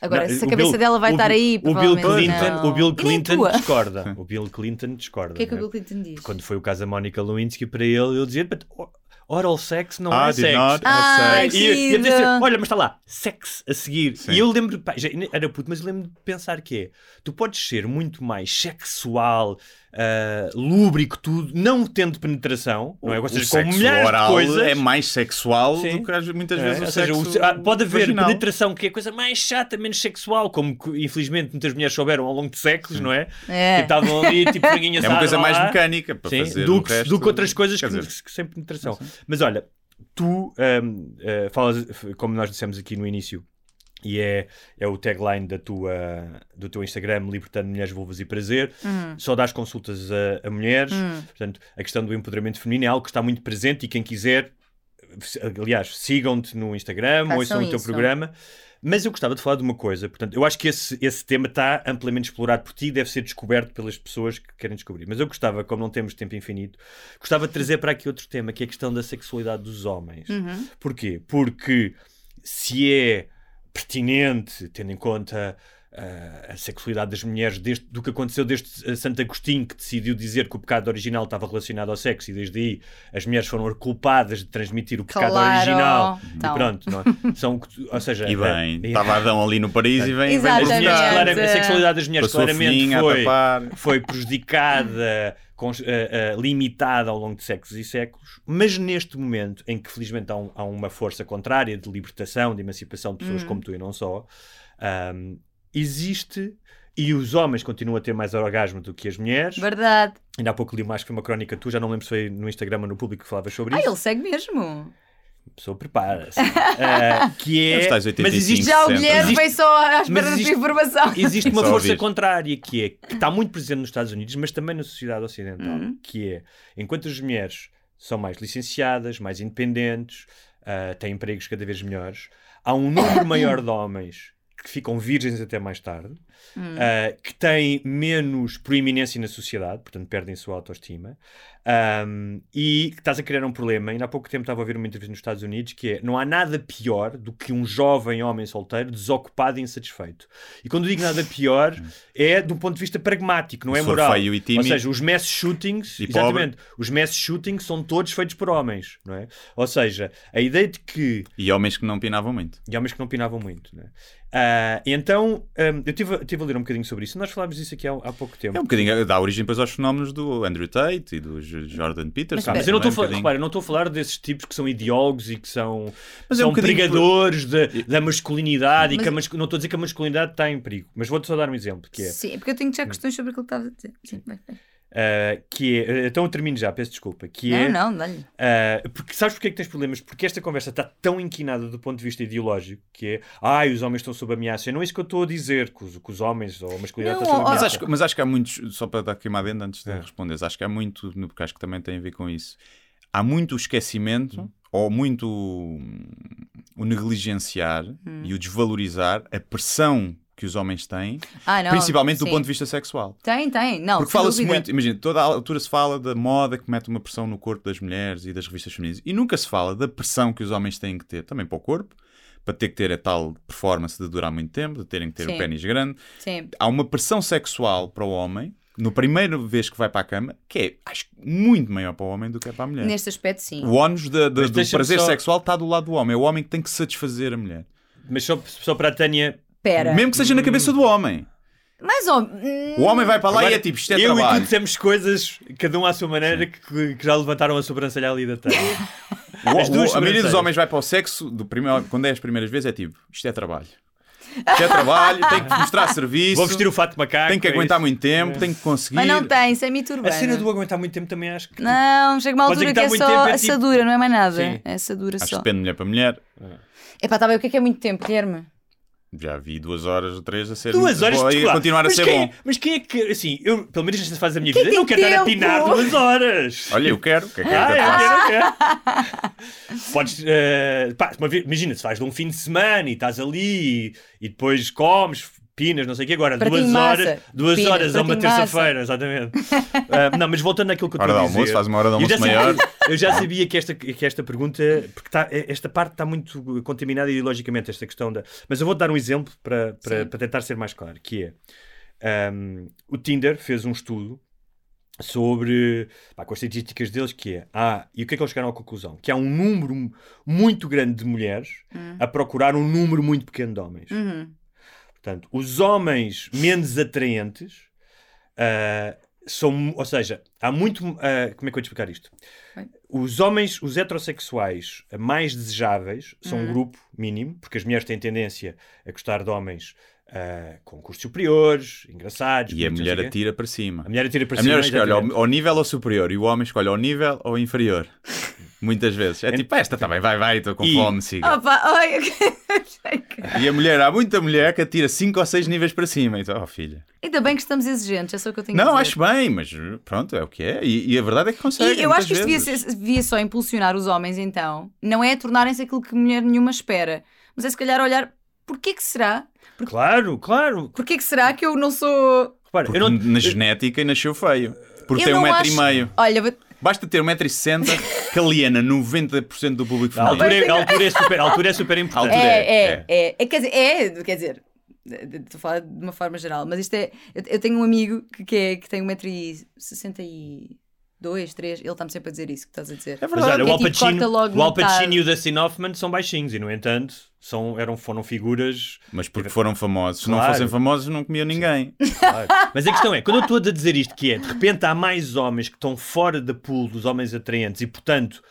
Agora, Não, se a o cabeça Bill- dela vai o estar aí, o Bill Clinton, não. o Bill Clinton discorda. O Bill Clinton discorda. O que é que o né? Bill Clinton diz? Quando foi o caso da Mónica Lewinsky para ele, ele dizia: "But oral sex não Ah, é did sexo. not have Ah, sex. E, e querido. olha, mas está lá, sexo a seguir. Sim. E eu lembro, pá, já era puto, mas lembro de pensar que é: tu podes ser muito mais sexual, ah, lúbrico, tudo, não tendo penetração, não é? Ou O seja, com de oral coisas. é mais sexual Sim. do que muitas É, vezes ou o seja, sexo o- ah, pode haver vaginal. penetração que é a coisa mais chata, menos sexual, como que, infelizmente muitas mulheres souberam ao longo de séculos, não é? É. Que estavam ali, tipo, É uma coisa mais mecânica para Sim, fazer do, o que, resto. do que outras coisas que, dizer, que sem penetração. Mas olha, tu hum, eh, falas, como nós dissemos aqui no início, e é, é o tagline da tua, do teu Instagram, Libertando Mulheres, Vulvas e Prazer, Hum. só dás consultas a, a mulheres, portanto, a questão do empoderamento feminino é algo que está muito presente e quem quiser, aliás, sigam-te no Instagram, Façam ouçam o teu isso. programa. Mas eu gostava de falar de uma coisa, portanto, eu acho que esse, esse tema está amplamente explorado por ti e deve ser descoberto pelas pessoas que querem descobrir. Mas eu gostava, como não temos tempo infinito, gostava de trazer para aqui outro tema, que é a questão da sexualidade dos homens. Uhum. Porquê? Porque se é pertinente, tendo em conta ah, a sexualidade das mulheres desde, do que aconteceu desde eh, Santo Agostinho, que decidiu dizer que o pecado original estava relacionado ao sexo e desde aí as mulheres foram culpadas de transmitir o pecado Claro. original. Então. E pronto, não é? São, ou seja, E bem, eh, estava Adão ali no paraíso e vem, vem as mulheres, claramente- a sexualidade das mulheres Passou claramente foi, foi prejudicada, cons- eh, eh, limitada ao longo de séculos e séculos, mas neste momento em que felizmente há, um- há uma força contrária de libertação, de emancipação de pessoas como tu e não só, ahm, existe e os homens continuam a ter mais orgasmo do que as mulheres. Verdade. Ainda há pouco li mais que foi uma crónica tu, já não lembro se foi no Instagram ou no público que falavas sobre Ah, isso. ele segue mesmo. a pessoa prepara-se. Ah, que é. Os tais mas 85, existe, Já a 60. mulher Existe- vem só à espera mas da existe- informação. Existe uma força ouvir. contrária que é que está muito presente nos Estados Unidos, mas também na sociedade ocidental, Uhum. que é enquanto as mulheres são mais licenciadas, mais independentes, ah, têm empregos cada vez melhores, há um número maior de homens que ficam virgens até mais tarde, ah, que têm menos proeminência na sociedade, portanto perdem a sua autoestima, ahm, e que estás a criar um problema. Ainda há pouco tempo estava a ouvir uma entrevista nos Estados Unidos que é não há nada pior do que um jovem homem solteiro desocupado e insatisfeito. E quando digo nada pior, é do ponto de vista pragmático, não é moral. Ou seja, os mass shootings, exatamente, os mass shootings são todos feitos por homens, não é? Ou seja, a ideia de que E homens que não pinavam muito. e homens que não pinavam muito, né? Ah, então, hum, eu estive a, tive a ler um bocadinho sobre isso. Nós falámos disso aqui há, há pouco tempo. É um bocadinho, dá origem depois aos fenómenos do Andrew Tate e do Jordan Peterson. Ah, mas eu não estou a um falar, bocadinho. a falar desses tipos que são ideólogos e que são, Mas é são um bocadinho pregadores da, da masculinidade e Mas- que a mas- não estou a dizer que a masculinidade está em perigo, mas vou-te só dar um exemplo, que é, Sim, é porque eu tenho já questões sobre aquilo que estava a dizer. Sim, vai, vai. Ah, que é então eu termino já, peço desculpa, que é, Não, não, dá-lhe. ah, porque sabes porque é que tens problemas? Porque esta conversa está tão inquinada do ponto de vista ideológico, que é, ai, os homens estão sob ameaça, e não é isso que eu estou a dizer, que os, que os homens ou a masculinidade Não, está sob ó, Mas ameaça. acho, mas acho que há muitos, só para dar aqui uma adenda antes de É. responderes, acho que há muito, porque acho que também tem a ver com isso. Há muito o esquecimento Hum. ou muito o negligenciar Hum. e o desvalorizar a pressão que os homens têm, Ah, não, principalmente do sim. ponto de vista sexual. Tem, tem. Não, Porque fala-se muito, imagina, toda a altura se fala da moda que mete uma pressão no corpo das mulheres e das revistas femininas. E nunca se fala da pressão que os homens têm que ter também para o corpo, para ter que ter a tal performance de durar muito tempo, de terem que ter o pênis grande. Sim. Há uma pressão sexual para o homem, no primeira vez que vai para a cama, que é, acho, muito maior para o homem do que é para a mulher. Neste aspecto, sim. O ónus de- de- Mas do prazer só- sexual está do lado do homem. É o homem que tem que satisfazer a mulher. Mas só, só para a Tânia, Espera. Mesmo que seja na cabeça do homem. Mas, ó, O homem vai para lá Agora, e é tipo, isto é eu e tu trabalho. dissemos coisas, cada um à sua maneira, que, que já levantaram a sobrancelha ali da. O- As duas a maioria dos sobrancelhas. homens vai para o sexo do primeiro, quando é as primeiras vezes, é tipo, isto é trabalho. Isto é trabalho, tem que mostrar serviço, Vou vestir o fato de macaco. tem que é aguentar isso? muito tempo, tem que conseguir. mas não tem, isso é mito A urbano. cena do aguentar muito tempo também acho que. Não, chega uma altura que é está muito só tempo, é tipo- assadura, não é mais nada. Sim. É assadura Acho que só. depende de mulher para mulher. Epá, tá bem, o que é que é muito tempo, Guilherme? Já vi duas horas ou três a ser Duas horas bom, de e a continuar a mas ser quem, bom. Mas quem é que, assim, eu, pelo menos nesta fase da minha Quem vida, eu não quero estar a pinar duas horas. Olha, eu quero. O que é que é Ah, que eu eu quero, eu quero. Podes, eh, pá, imagina, se vais de um fim de semana e estás ali e, e depois comes, pinas, não sei o que, agora Pratinho duas de horas, duas Pinas, horas a uma de terça-feira, exatamente. Ah, não, mas voltando àquilo que eu Hora estou a de dizer. almoço, faz uma hora de eu já almoço sabia- maior. Eu já sabia que esta, que esta pergunta, porque tá, esta parte está muito contaminada ideologicamente, esta questão da. Mas eu vou dar um exemplo para, para, para tentar ser mais claro, que é ahm, o Tinder fez um estudo sobre pá, com as estatísticas deles que é ah, e o que é que eles chegaram à conclusão? Que há um número muito grande de mulheres a procurar um número muito pequeno de homens. Uhum. Portanto, os homens menos atraentes ah, são, ou seja, há muito. ah, como é que eu vou te explicar isto? Bem. Os homens, os heterossexuais mais desejáveis são um grupo mínimo, porque as mulheres têm tendência a gostar de homens ah, com cursos superiores, engraçados. E a mulher quê. atira para cima. A mulher atira para A cima. mulher escolhe ao, ao nível ou superior e o homem escolhe ao nível ou inferior. Muitas vezes. É tipo, esta também, vai, vai, estou com E- fome, siga. Opa, olha. E a mulher, há muita mulher que atira 5 ou 6 níveis para cima. Então, oh filha. Ainda bem que estamos exigentes, é só o que eu tenho a Não, dizer. acho bem, mas pronto, é o que é. E, e a verdade é que consegue. E eu acho que isto devia, ser- devia só impulsionar os homens, então. Não é tornarem-se aquilo que mulher nenhuma espera. Mas é se calhar olhar, porquê que será? Claro, claro. Porquê que será que eu não sou... Repara, eu não, na genética nasceu feio. Porque eu tem um metro acho... e meio. Olha, Basta ter 1,60m que aliena 90% do público a, altura é, a, altura é super, a altura é super importante. altura É, é, é, é, é, Quer dizer, é, quer dizer, estou a falar de uma forma geral, mas isto é. Eu, tenho um amigo que, que, é, que tem 1,62m, 3 ele está-me sempre a dizer isso que estás a dizer. É Mas verdade. olha, o é Al tipo, Pacino, logo o Al. Pacino e o Dustin Hoffman são baixinhos e, no entanto, são, eram, foram figuras. Mas porque foram famosos. Se não Claro. fossem famosos, não comia ninguém. Claro. Mas a questão é, quando eu estou a dizer isto, que é de repente há mais homens que estão fora da pool dos homens atraentes e, portanto,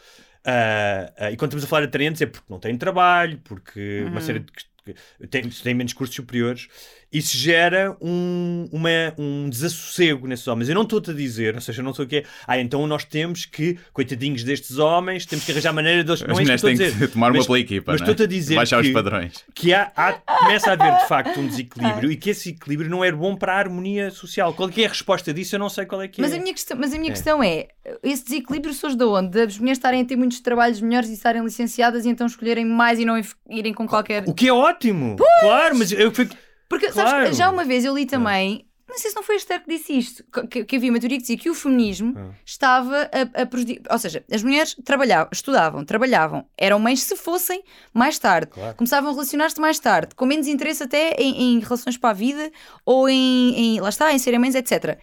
ah, ah, e quando estamos a falar de atraentes é porque não têm trabalho, porque uma série de têm, têm menos cursos superiores, isso gera um, uma, um desassossego nesses homens. Eu não estou-te a dizer, ou seja, eu não estou aqui, ah, então nós temos que, coitadinhos destes homens, temos que arranjar maneira de eles. As Não é que mulheres têm que tomar uma Mas- pela equipa, Mas não é? estou-te a dizer Baixar que, os padrões. que há, há- começa a haver de facto um desequilíbrio e que esse equilíbrio não é bom para a harmonia social. Qual é que é a resposta disso? Eu não sei qual é que Mas é. a minha questão, mas a minha questão é: esse desequilíbrio surge de onde? Das mulheres estarem a ter muitos trabalhos melhores e estarem licenciadas e então escolherem mais e não irem com qualquer. O que é ótimo! Claro, mas eu fui. Porque, Claro. sabes, já uma vez eu li também, não sei se não foi a Esther que disse isto, que, que havia uma teoria que dizia que o feminismo Ah. estava a, a prejudicar. Ou seja, as mulheres trabalhavam, estudavam, trabalhavam, eram mães se fossem mais tarde, Claro. começavam a relacionar-se mais tarde, com menos interesse até em, em relações para a vida ou em, em- lá está, em serem mães, etc.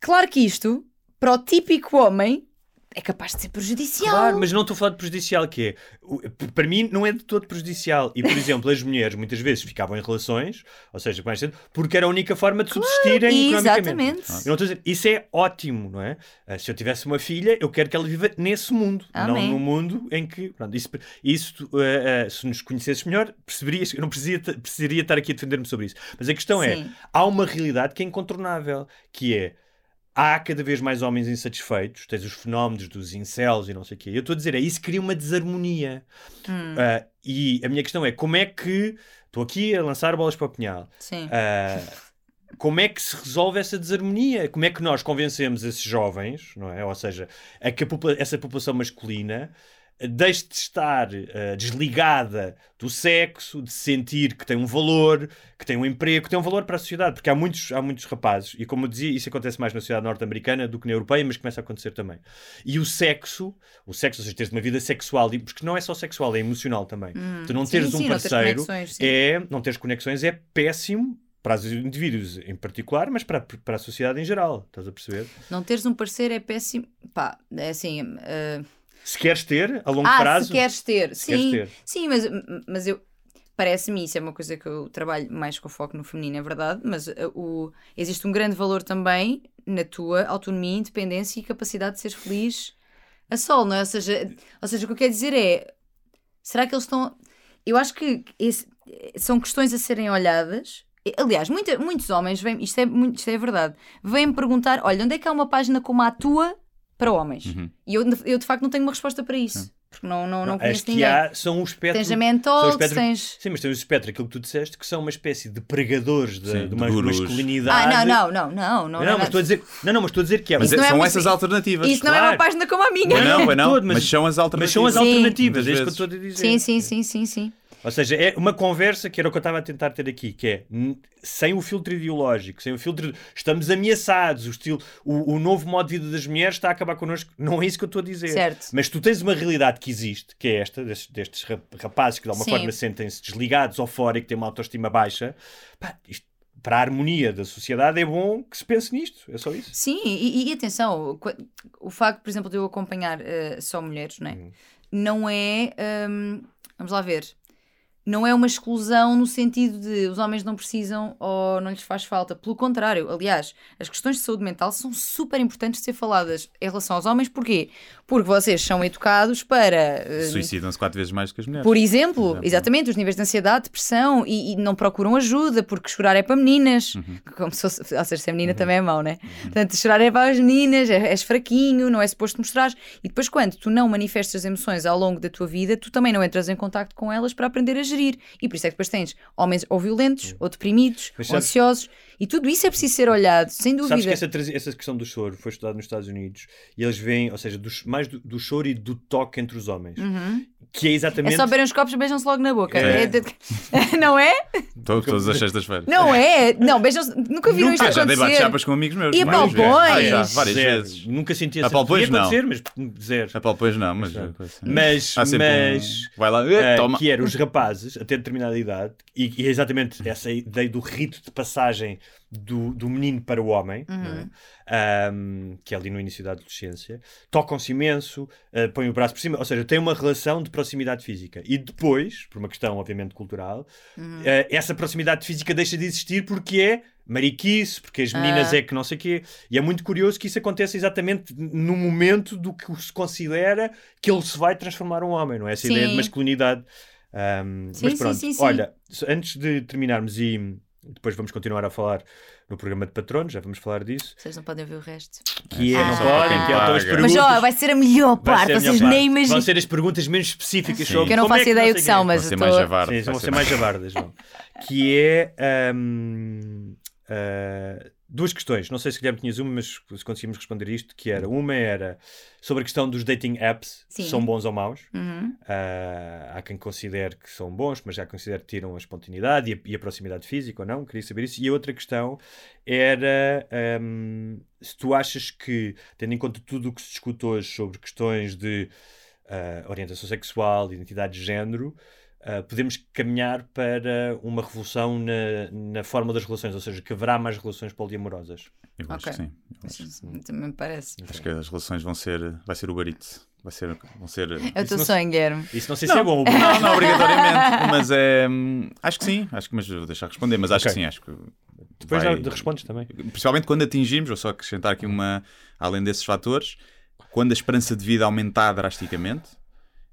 Claro que isto, para o típico homem, é capaz de ser prejudicial. Claro, mas não estou a falar de prejudicial, que é. Para mim, não é de todo prejudicial. E, por exemplo, as mulheres muitas vezes ficavam em relações, ou seja, mais cedo, porque era a única forma de subsistirem economicamente. Exatamente. Eu não estou a dizer, isso é ótimo, não é? Ah, Se eu tivesse uma filha, eu quero que ela viva nesse mundo, Amém. não no mundo em que. Pronto, isso, isso tu, ah, ah, se nos conhecesses melhor, perceberias. Eu não precisaria, precisaria estar aqui a defender-me sobre isso. Mas a questão é: Sim. há uma realidade que é incontornável, que é. Há cada vez mais homens insatisfeitos, tens os fenómenos dos incels e não sei o quê. Eu estou a dizer, é isso cria uma desarmonia. Hum. Ah, e a minha questão é, como é que... Estou aqui a lançar bolas para o punhal. Sim. Ah, como é que se resolve essa desarmonia? Como é que nós convencemos esses jovens, não é? Ou seja, a que popula- essa população masculina deixe de estar eh, desligada do sexo, de sentir que tem um valor, que tem um emprego, que tem um valor para a sociedade. Porque há muitos, há muitos rapazes, e como eu dizia, isso acontece mais na sociedade norte-americana do que na europeia, mas começa a acontecer também. E o sexo, o sexo, ou seja, teres uma vida sexual, porque não é só sexual, é emocional também. tu não Hum, sim, teres sim, um não teres parceiro sim. é não teres conexões é péssimo para os indivíduos em particular, mas para, para a sociedade em geral. Estás a perceber? Não teres um parceiro é péssimo. Pá, é assim. ah, Se queres ter, a longo ah, prazo. se queres ter. se sim, queres ter. sim, mas, mas eu. Parece-me isso, é uma coisa que eu trabalho mais com foco no feminino, é verdade, mas ah, o, existe um grande valor também na tua autonomia, independência e capacidade de seres feliz a sol, não é? Ou seja, ou seja, o que eu quero dizer é: será que eles estão. Eu acho que esse- são questões a serem olhadas. Aliás, muita- muitos homens vêm, isto é, isto é verdade, vêm perguntar: olha, onde é que há uma página como a tua para homens? Uhum. E eu, eu de facto não tenho uma resposta para isso. Porque não, não, não As conheço que ninguém. há são o espectro. Tens a o espectro- tens. Sim, mas tens o espectro, aquilo que tu disseste, que são uma espécie de pregadores de, Sim, de de uma gurus. masculinidade. Ah, não, não, não, não. Não, Não, não, mas estou a dizer, não, não, mas estou a dizer que é. Mas não é são muito- essas alternativas. Isso não é claro. uma página como a minha. Não, pois não. todo, mas, mas- são as Mas alternativas. são as Sim. alternativas, é isso que eu estou a dizer. Sim, sim, sim, sim, sim. Ou seja, é uma conversa que era o que eu estava a tentar ter aqui, que é sem o filtro ideológico, sem o filtro estamos ameaçados, o, estilo, o, o novo modo de vida das mulheres está a acabar connosco. Não é isso que eu estou a dizer. Certo. Mas tu tens uma realidade que existe, que é esta, destes, destes rap- rapazes que de alguma Sim. forma sentem-se desligados ou fora e que têm uma autoestima baixa. Pá, isto, para a harmonia da sociedade é bom que se pense nisto. É só isso. Sim, e, e atenção, o, o facto, por exemplo, de eu acompanhar eh, só mulheres, não é? Hum. Não é. hum, vamos lá ver. Não é uma exclusão no sentido de os homens não precisam ou não lhes faz falta. Pelo contrário, aliás, as questões de saúde mental são super importantes de ser faladas em relação aos homens. Porquê? Porque vocês são educados para. eh, Suicidam-se quatro vezes mais que as mulheres. Por exemplo, exemplo. exatamente, os níveis de ansiedade, depressão e, e não procuram ajuda porque chorar é para meninas. Uhum. Como se fosse, ou seja, ser menina também é mau, né? Portanto, chorar é para as meninas, é- és fraquinho, não é suposto mostrar. E depois, quando tu não manifestas as emoções ao longo da tua vida, tu também não entras em contacto com elas para aprender a gerir. E por isso é que depois tens homens ou violentos, ou deprimidos, ou ansiosos. E tudo isso é preciso ser olhado, sem Sabes dúvida. que essa, essa questão do choro foi estudada nos Estados Unidos e eles veem, ou seja, dos- mais do, do choro e do toque entre os homens. Que é É exatamente. só beberem os copos e beijam-se logo na boca. É. É de- não é? Tô- Todas as sextas-feiras. Não é? Não, beijam-se. Nunca viram Nunca, isto já dei acontecer. bate-chapas com amigos meus. E apalpões? Ah, já, várias Zero. vezes. Nunca senti essa Apalpões, não. acontecer, mas zero. Apalpões não, mas... Mas, Há sempre um- mas Vai lá, eh, toma. que era os rapazes, até determinada idade, e, e é exatamente essa ideia do rito de passagem do, do menino para o homem, Uhum. é? Ahm, que é ali no início da adolescência, tocam-se imenso, eh, põem o braço por cima, ou seja, tem uma relação de proximidade física. E depois, por uma questão obviamente cultural, Uhum. eh, essa proximidade física deixa de existir porque é mariquice, porque as meninas Ah. é que não sei o quê. E é muito curioso que isso aconteça exatamente no momento do que se considera que ele se vai transformar um homem, não é? Essa ideia de Sim. masculinidade Um, Sim, mas sim, pronto, sim, sim. olha, antes de terminarmos e depois vamos continuar a falar no programa de patronos, já vamos falar disso, Vocês não podem ouvir o resto. que é, Ah. não podem, que é as perguntas. Mas ó, vai ser a melhor parte, a vocês minha nem imaginam. Vão ser as perguntas menos específicas Sim. sobre Que eu não é faço ideia não o que são, mas Vão ser mais javarde. Sim, vão ser mais javardas, João. Que é hum, ah, duas questões. Não sei se Guilherme tinhas uma, mas se conseguimos responder isto, que era uma era sobre a questão dos dating apps, se Sim. são bons ou maus. Uhum. Ah, há quem considere que são bons, mas já considere que tiram a espontaneidade e a, e a proximidade física ou não. Queria saber isso. E a outra questão era hum, se tu achas que, tendo em conta tudo o que se discute hoje sobre questões de ah, orientação sexual, identidade de género, ah, podemos caminhar para uma revolução na, na forma das relações, ou seja, que haverá mais relações poliamorosas. Eu acho Ok. que sim. Acho, Sim, Também me parece. acho que as relações vão ser. Vai ser o barito. Vai ser. Vão ser. É o Isso teu não- sonho, Guilherme. Isso não sei se é bom. Não, não obrigatoriamente, mas é. Acho que sim, acho que, mas vou deixar responder, mas acho Ok. que sim, acho que. Depois vai- já respondes também. Principalmente quando atingimos, vou só acrescentar aqui uma. Além desses fatores, quando a esperança de vida aumentar drasticamente,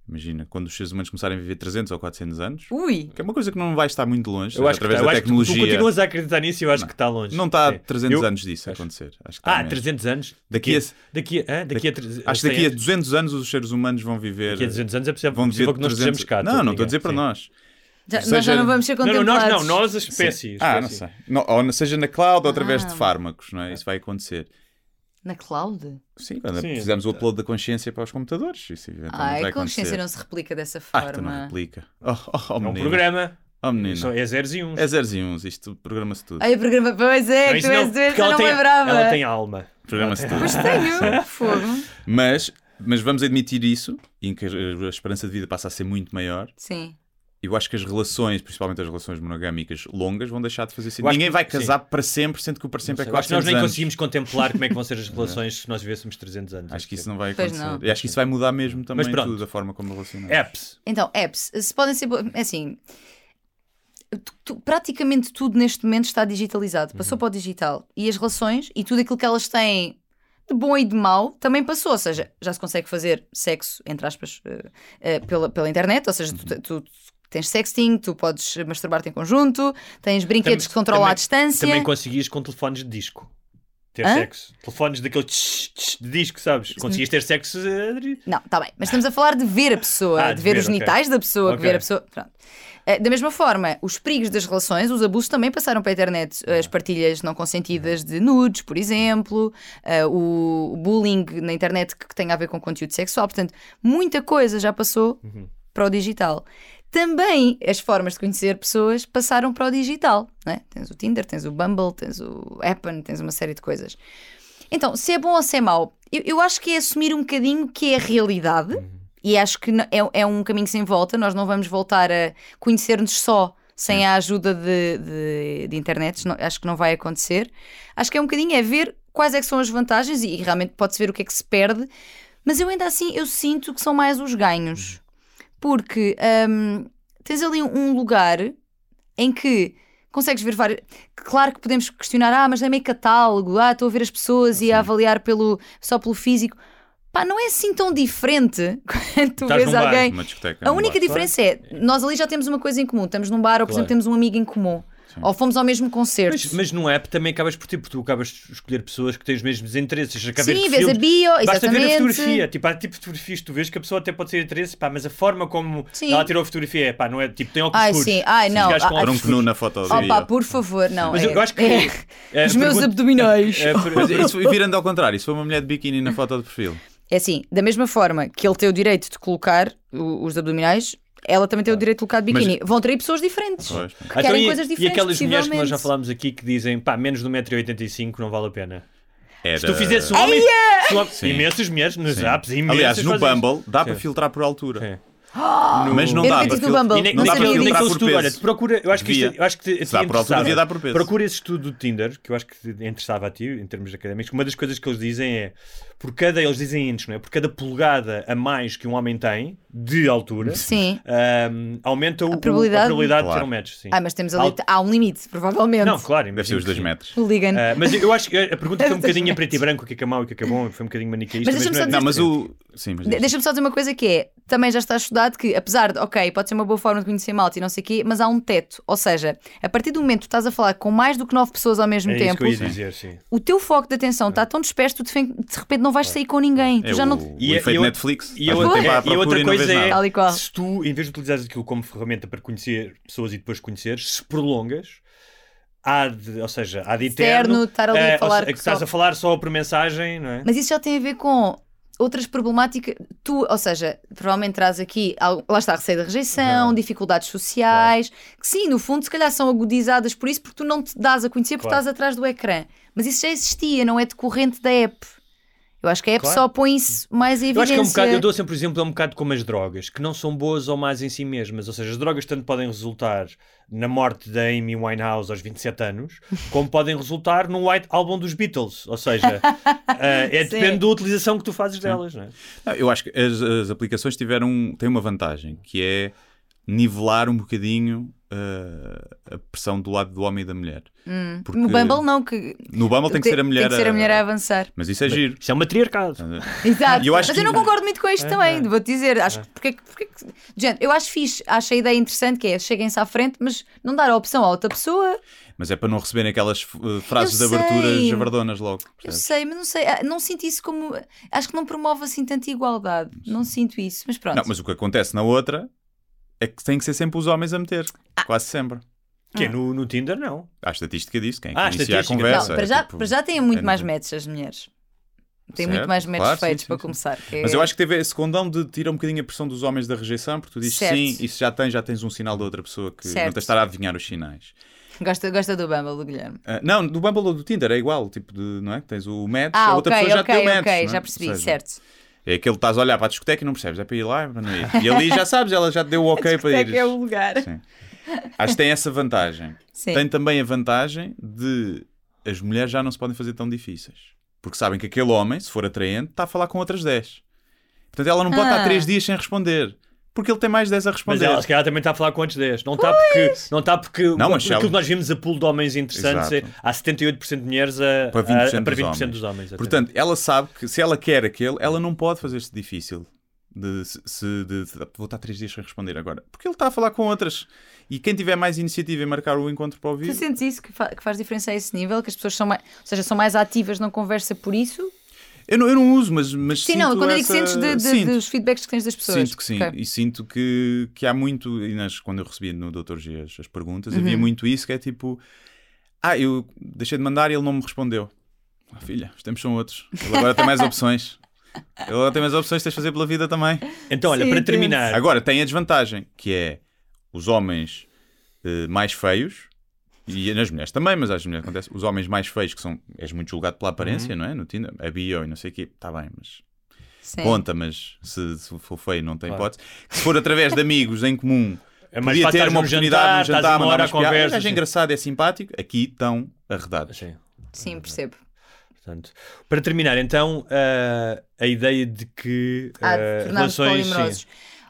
imagina, quando os seres humanos começarem a viver 300 ou 400 anos, Ui! que é uma coisa que não vai estar muito longe, Eu acho que, através tá, eu da acho que tu- tu tecnologia. continuas a acreditar nisso e eu acho que está longe. Não está a Sim. 300 Eu- anos disso a acho- acontecer. Acho que está Ah, mesmo. 300 anos? Daqui a- daqui a, ah, daqui a, tre- Acho que 100 daqui a anos? 200 anos os seres humanos vão viver. Daqui a 200 anos é possível, vão possível viver que nós 300 estejamos cá. Não, não estou a dizer para Sim. nós. Já, Seja- Nós já não vamos ser Não, não, contemplados. nós não, nós as espécies. Ah, não sei. Não, ou seja na cloud ou através Ah. de fármacos, não é? Isso vai acontecer. Na cloud? Sim, quando Sim. fizermos o upload da consciência para os computadores. Isso Ai, a consciência não se replica dessa Ah, então não forma. replica. Oh, oh, oh É um menino. programa. Oh, menino. Só É zeros e uns. É zeros e uns. Isto programa-se tudo. Ai, programa. Pois é, Não, tu és não, ela não tem, lembrava. ela tem alma. Programa-se tudo. Pois tenho, fogo. Mas, mas vamos admitir isso, em que a esperança de vida passa a ser muito maior. Sim. Eu acho que as relações, principalmente as relações monogâmicas longas, vão deixar de fazer sentido. Ninguém que- vai casar para sempre, sendo que o para sempre é Eu acho que nós 400 nem anos. conseguimos contemplar como é que vão ser as relações se nós vivêssemos 300 anos. Acho que isso não vai acontecer. não. E acho que isso vai mudar mesmo também Mas tudo, a forma como relacionamos. Apps. Então, apps, se podem ser. é Assim. tu- tu- praticamente tudo neste momento está digitalizado, passou Uhum. para o digital. E as relações e tudo aquilo que elas têm de bom e de mau também passou. Ou seja, já se consegue fazer sexo, entre aspas, eh, eh, pela, pela internet. Ou seja, tu, tu- tu tens sexting, tu podes masturbar-te em conjunto, tens brinquedos que controlam à distância. Também conseguias com telefones de disco. Ter Hã? sexo. Telefones daquele tch, tch de disco, sabes? Conseguias ter sexo. eh, Não, está bem, mas estamos a falar de ver a pessoa, Ah, de de ver ver, os ok. genitais da pessoa, que Ok. ver a pessoa. Pronto. Eh, Da mesma forma, os perigos das relações, os abusos também passaram para a internet. As partilhas não consentidas de nudes, por exemplo, eh, o bullying na internet que tem a ver com conteúdo sexual. Portanto, muita coisa já passou para o digital. Também as formas de conhecer pessoas passaram para o digital. é? Tens o Tinder, tens o Bumble, tens o Appen, tens uma série de coisas. Então, se é bom ou se é mau, eu, eu acho que é assumir um bocadinho que é a realidade e acho que é, é um caminho sem volta. Nós não vamos voltar a conhecer-nos só sem a ajuda de, de, de internet. Não- acho que não vai acontecer. Acho que é um bocadinho é ver quais é que são as vantagens e, realmente pode-se ver o que é que se perde. Mas eu ainda assim eu sinto que são mais os ganhos. Porque hum, tens ali um lugar em que consegues ver várias. Claro que podemos questionar, ah, mas é meio catálogo, ah, estou a ver as pessoas e a avaliar pelo, só pelo físico. Pá, não é assim tão diferente quando tu Estás vês bar, alguém. A única bar. diferença é, nós ali já temos uma coisa em comum, estamos num bar ou, por Claro. exemplo, temos um amigo em comum. Ou fomos ao mesmo concerto. Mas, mas no app também acabas por ter, porque tu acabas de escolher pessoas que têm os mesmos interesses. Acabas Sim, vês a bio, Basta ver a exatamente. fotografia. Tipo, há tipo de fotografias que tu vês que a pessoa até pode ter interesse, pá, mas a forma como Sim. ela tirou a fotografia é, pá, não é tipo, tem óculos Ai, escuros. sim. Ai, Os não. gajos com Ah, um canu na foto Oh, pá, por favor, não. Mas é- eu acho que. é- é, Os meus abdominais. é, é, Mas isso, virando ao contrário, se for uma mulher de biquíni na foto de perfil. É assim, da mesma forma que ele tem o direito de colocar o- os abdominais, ela também tem o direito de colocar de biquíni. Vão ter aí pessoas diferentes. Pois. que Então, Querem e, coisas e diferentes. aquelas mulheres que nós já falámos aqui que dizem, pá, menos de 1,85m não vale a pena. Era... Se tu fizesse um homem. imensas mulheres nos Sim. apps, imensas. Aliás, no. Bumble dá Sim. para filtrar por altura. Sim. Mas não Eu dá para tive no fil- Bumble. E nem, Não nem disso. aquele por estudo, peso. olha, procura, eu acho que, isto, Devia. eu acho que te, Se dá por altura, devia dar por peso. Procura esse estudo do Tinder, que eu acho que te interessava a ti, em termos académicos. Uma das coisas que eles dizem é por cada, eles dizem inches, não é? Por cada polegada a mais que um homem tem de altura, Sim. ahm, aumenta o, o- a probabilidade? probabilidade de Claro. ter um match. Sim. Ah, mas temos ali. Alto- Há um limite, provavelmente. Não, claro, Deve ser os dois que metros. O Ligan. Ah, mas eu acho que a pergunta foi um bocadinho a preto e branco, o que é que é mau e o que é que é bom, foi um bocadinho maniqueísta. Mas deixa-me só mas o. De-. Deixa-me só dizer uma coisa que é, também já está estudado que, apesar de, ok, pode ser uma boa forma de conhecer malta e não sei o quê, mas há um teto. Ou seja, a partir do momento que tu estás a falar com mais do que nove pessoas ao mesmo É isso tempo, que eu ia dizer, sim. o teu foco de atenção está tão disperso, tu de fe- de repente não vais sair com ninguém. É Tu já o, não... o E- efeito e eu- Netflix. E, a à e a outra e não coisa é, nada. Tal e qual. se tu, em vez de utilizares aquilo como ferramenta para conhecer pessoas e depois conheceres, se prolongas, há de, ou seja, há de eterno, estar ali a eh, falar que estás só- a falar só por mensagem, não é? Mas isso já tem a ver com outras problemáticas. Tu, ou seja, provavelmente traz aqui, algo- lá está, receio da rejeição, dificuldades sociais, que sim, no fundo, se calhar são agudizadas por isso, porque tu não te dás a conhecer porque Claro. estás atrás do ecrã. Mas isso já existia, não é decorrente da app. Eu acho que a app Claro. só põe isso mais em Eu acho que é um evidência. bocado, eu dou sempre o exemplo, é um bocado como as drogas, que não são boas ou más em si mesmas. Ou seja, as drogas tanto podem resultar na morte da Amy Winehouse aos 27 anos, como podem resultar num White Album dos Beatles. Ou seja, eh, é, depende da utilização que tu fazes delas, não é? Não, eu acho que as, as aplicações tiveram têm uma vantagem, que é nivelar um bocadinho uh, a pressão do lado do homem e da mulher. Porque No Bumble não, que no Bumble tem que ser a mulher, Tem que ser a mulher a avançar. Mas isso é giro. Isso é um matriarcado. Exato. Eu acho Mas que- eu não concordo muito com isto também, vou-te dizer. Acho que porque, porque, gente, eu acho fixe, acho a ideia interessante que é cheguem-se à frente, mas não dar a opção a outra pessoa. Mas é para não receberem aquelas uh, frases Eu de abertura javardonas logo. Eu percebes? sei, mas não sei, ah, não sinto isso como. Acho que não promove assim tanta igualdade. Não sinto isso, mas pronto. Não, mas o que acontece na outra é que tem que ser sempre os homens a meter. Ah. Quase sempre. Que é no, no Tinder, não. Há estatística disso, quem é que Ah, inicia a estatística, conversa. Não, para, é já, tipo- para já têm muito é mais no- matches as mulheres. Têm Certo, muito mais matches claro, feitos sim, para sim. começar. que é- Mas eu acho que teve esse condão de tirar um bocadinho a pressão dos homens da rejeição, porque tu dizes Certo. sim, e se já tens, já tens um sinal da outra pessoa que Certo. não tens de estar a adivinhar os sinais. Gosta, gosta do Bumble, do Guilherme. Ah, não, do Bumble ou do Tinder é igual, tipo de, não é? Tens o match, a Ah, outra ok, pessoa já ok, te deu match. ok, não é? já percebi, seja, certo. É aquele que estás a olhar para a discoteca e não percebes, é para ir lá, é para não ir. E ali já sabes, ela já te deu o ok para É ir. é o lugar. Sim. Acho que tem essa vantagem. Sim. Tem também a vantagem de as mulheres já não se podem fazer tão difíceis. Porque sabem que aquele homem, se for atraente, está a falar com outras 10. Portanto, ela não pode Ah. estar 3 dias sem responder. Porque ele tem mais 10 a Mas responder. ela, se calhar, também está a falar com antes 10. Não está porque. Não está porque. Não, mas aquilo que nós vimos a pool de homens interessantes, Exato. é, há 78% de mulheres a, Para 20%, a, a, para dos 20% homens. dos homens. Portanto, ela sabe que se ela quer aquele, ela não pode fazer-se difícil. De, se, de, de- vou estar 3 dias sem responder agora. Porque ele está a falar com outras. E quem tiver mais iniciativa em marcar o encontro para Tu ouvir. sentes isso que, fa- que faz diferença a esse nível? Que as pessoas são mais, ou seja, são mais ativas na conversa por isso? Eu não, eu não uso, mas, mas Sim, sinto não, quando eu digo essa... sentes de- de- Sinto. dos feedbacks que tens das pessoas. Sinto que sim, Ok. e sinto que, que há muito, e nas, quando eu recebia no Dr. G as, as perguntas, havia Uhum. muito isso que é tipo, ah, eu deixei de mandar e ele não me respondeu. Ah, filha, os tempos são outros. Ele agora tem mais opções. Ele agora tem mais opções, tens de fazer pela vida também. Então, olha, Sim, para terminar. Agora, tem a desvantagem, que é os homens eh, mais feios, e nas mulheres também, mas às mulheres acontece, os homens mais feios, que são, és muito julgado pela aparência, Uhum. não é? No Tinder, a bio e não sei o quê, está bem, mas Sim. conta, mas se, se for feio não tem Claro. hipótese. Se for através de amigos em comum, É mais podia fácil ter uma oportunidade jantar, num estás jantar, uma mandar umas à piadas. conversa, É engraçado, é simpático. Aqui estão arredados. Sim. Sim, percebo. Portanto, para terminar, então, ah, a ideia de que Há ah, de relações. sim,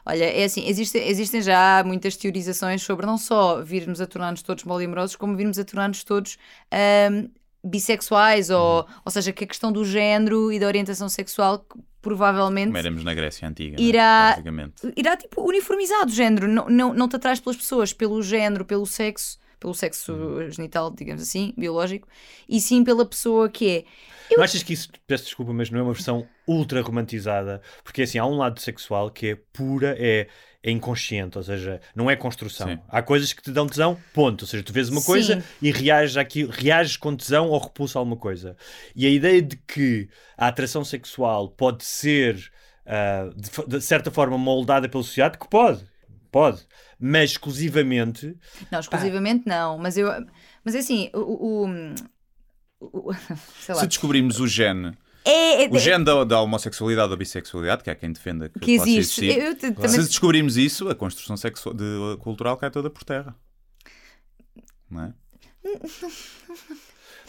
Olha, é assim, existem, existem já muitas teorizações sobre não só virmos a tornar-nos todos polimorosos, como virmos a tornar-nos todos ahm, bissexuais, ou, ou seja, que a questão do género e da orientação sexual provavelmente Como éramos na Grécia Antiga. Irá- Basicamente. irá tipo uniformizar o género, não, não, não te atrás pelas pessoas, pelo género, pelo sexo, pelo sexo Uhum. genital, digamos assim, biológico, e sim pela pessoa que é. Não achas que isso, peço desculpa, mas não é uma versão ultra romantizada? Porque assim, há um lado sexual que é pura, é, é inconsciente, ou seja, não é construção. Sim. Há coisas que te dão tesão, ponto. Ou seja, tu vês uma Sim. coisa e reages, àquilo, reages com tesão ou repulsa a alguma coisa. E a ideia de que a atração sexual pode ser, ah, de, de certa forma, moldada pela sociedade, que pode. Pode, mas exclusivamente Não, exclusivamente não, mas eu. Mas é assim, o. o- o- o- sei lá. Se descobrirmos o gene, É, é- o gene da, da homossexualidade ou bissexualidade, que há quem defenda que, que possa existe. existir, Eu te- também- se descobrirmos isso, a construção sexual, de- cultural cai toda por terra. Não é?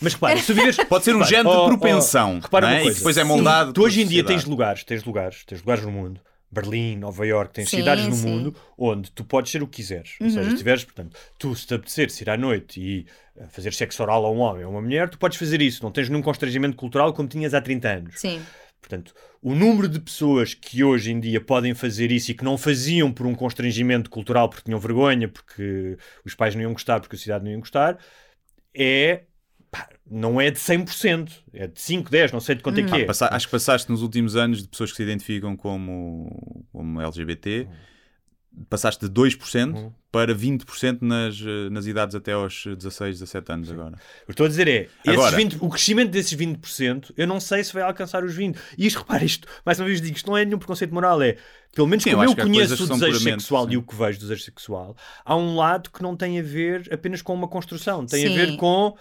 Mas repara, se tu vives. Pode ser um Repara, género oh, de oh, propensão. repara não uma é? E coisa. que depois é moldado. Tu hoje em dia tens lugares, tens lugares, tens lugares no mundo. Berlim, Nova York, tens Sim, cidades no sim. mundo onde tu podes ser o que quiseres. Ou Uhum. seja, se tiveres, portanto, tu se te apeteceres ir à noite e eh, fazer sexo oral a um homem ou a uma mulher, tu podes fazer isso. Não tens nenhum constrangimento cultural como tinhas há 30 anos. Sim. Portanto, o número de pessoas que hoje em dia podem fazer isso e que não faziam por um constrangimento cultural porque tinham vergonha, porque os pais não iam gostar, porque a sociedade não ia gostar, é. Pá, não é de 100%, é de 5, 10, não sei de quanto é que Pá, é. passa- acho que passaste nos últimos anos de pessoas que se identificam como, como LGBT, passaste de 2% Uhum. para 20% nas, nas idades até aos 16, 17 anos agora. O que eu estou a dizer é, esses Agora- 20 o crescimento desses 20%, eu não sei se vai alcançar os 20%. E isto, repara, isto, mais uma vez digo, isto não é nenhum preconceito moral, é, pelo menos Sim, eu como eu, que coisas conheço que o desejo sexual sim. e o que vejo do desejo sexual, há um lado que não tem a ver apenas com uma construção, tem Sim. a ver com,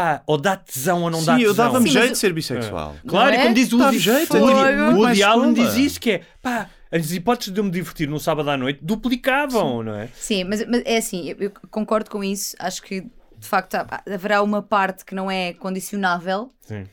pá, ou dá tesão ou não dá Sim, eu tesão. dava-me Sim, mas jeito eu- de ser bissexual. Claro, Não e é? como diz o Dá Woody, jeito, o é Woody, Woody Allen diz é. isso, que é, pá, as hipóteses de eu me divertir num sábado à noite duplicavam, não é? Sim, mas, mas é assim, eu, eu concordo com isso. Acho que de facto há- haverá uma parte que não é condicionável, Sim.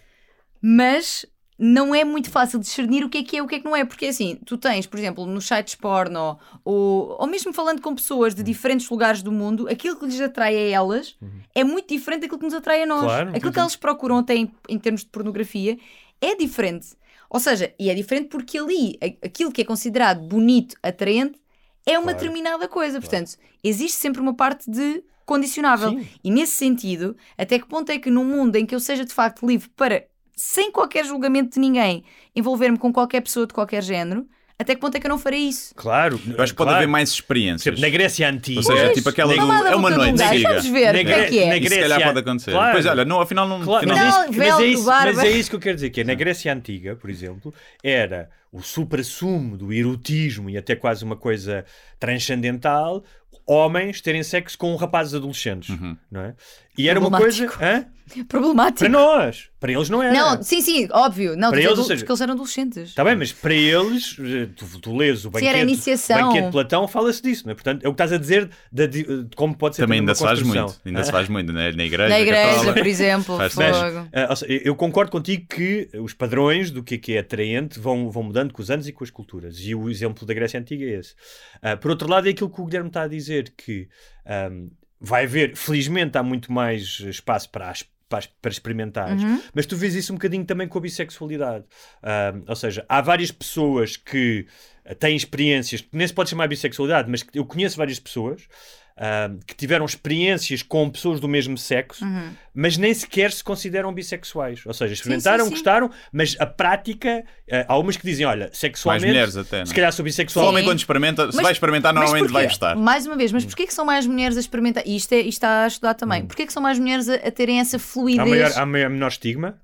mas não é muito fácil discernir o que é que é e o que é que não é. Porque assim, tu tens, por exemplo, nos sites porno ou, ou mesmo falando com pessoas Uhum. de diferentes lugares do mundo, aquilo que lhes atrai a elas é muito diferente daquilo que nos atrai a nós. Uhum. Claro, aquilo que elas procuram até em, em termos de pornografia é diferente. Ou seja, e é diferente porque ali aquilo que é considerado bonito, atraente, é uma Claro. determinada coisa. Portanto, existe sempre uma parte de condicionável. Sim. E nesse sentido, até que ponto é que num mundo em que eu seja de facto livre para, sem qualquer julgamento de ninguém, envolver-me com qualquer pessoa de qualquer género, até que ponto é que eu não farei isso? Claro. Eu acho que pode claro. haver mais Por experiências. exemplo, na Grécia Antiga. Ou seja, tipo aquela do, é uma um noite. Vamos ver Na o que é que é. na Isso se calhar Grécia- pode acontecer. Claro. Pois olha, não, afinal não. Claro, afinal- mas, Não, é isso, mas, é isso, mas é isso que eu quero dizer, que é, na Grécia Antiga, por exemplo, era o supra-sumo do erotismo e até quase uma coisa transcendental, homens terem sexo com rapazes adolescentes, Uhum. não é? E era uma coisa... Hã? Problemático. Para nós. Para eles não era. Não, sim, sim, óbvio. Não, Para tu eles, seja- porque eles eram adolescentes. Está bem, mas para eles, eh, tu, tu lês o Sim, era banquete, iniciação. banquete de Platão, fala-se disso, não é? Portanto, é o que estás a dizer de, de- de como pode ser Também ainda se faz muito. Ainda se faz muito né? na igreja. Na igreja, católica. por exemplo. Faz-se Mas, fogo. ah, eu concordo contigo que os padrões do que é que é atraente vão, vão mudando com os anos e com as culturas. E o exemplo da Grécia Antiga é esse. Ah, por outro lado, é aquilo que o Guilherme está a dizer, que ahm, vai haver, felizmente, há muito mais espaço para as para, para experimentares, Uhum. mas tu vês isso um bocadinho também com a bissexualidade. Ahm, ou seja, há várias pessoas que ah, têm experiências, que nem se pode chamar bissexualidade, mas eu conheço várias pessoas ahm, que tiveram experiências com pessoas do mesmo sexo, Uhum. mas nem sequer se consideram bissexuais. Ou seja, experimentaram, sim. gostaram, mas a prática, eh, há umas que dizem, olha, Mais sexualmente, mulheres até. não se é? calhar sou O bissexual. homem Sim. quando experimenta, se Mas- vai experimentar, normalmente vai gostar. Mais uma vez, mas porquê que são mais mulheres a experimentar? E isto, é, isto está a estudar também. Porquê que são mais mulheres a, a terem essa fluidez? Há, maior, há maior- menor estigma.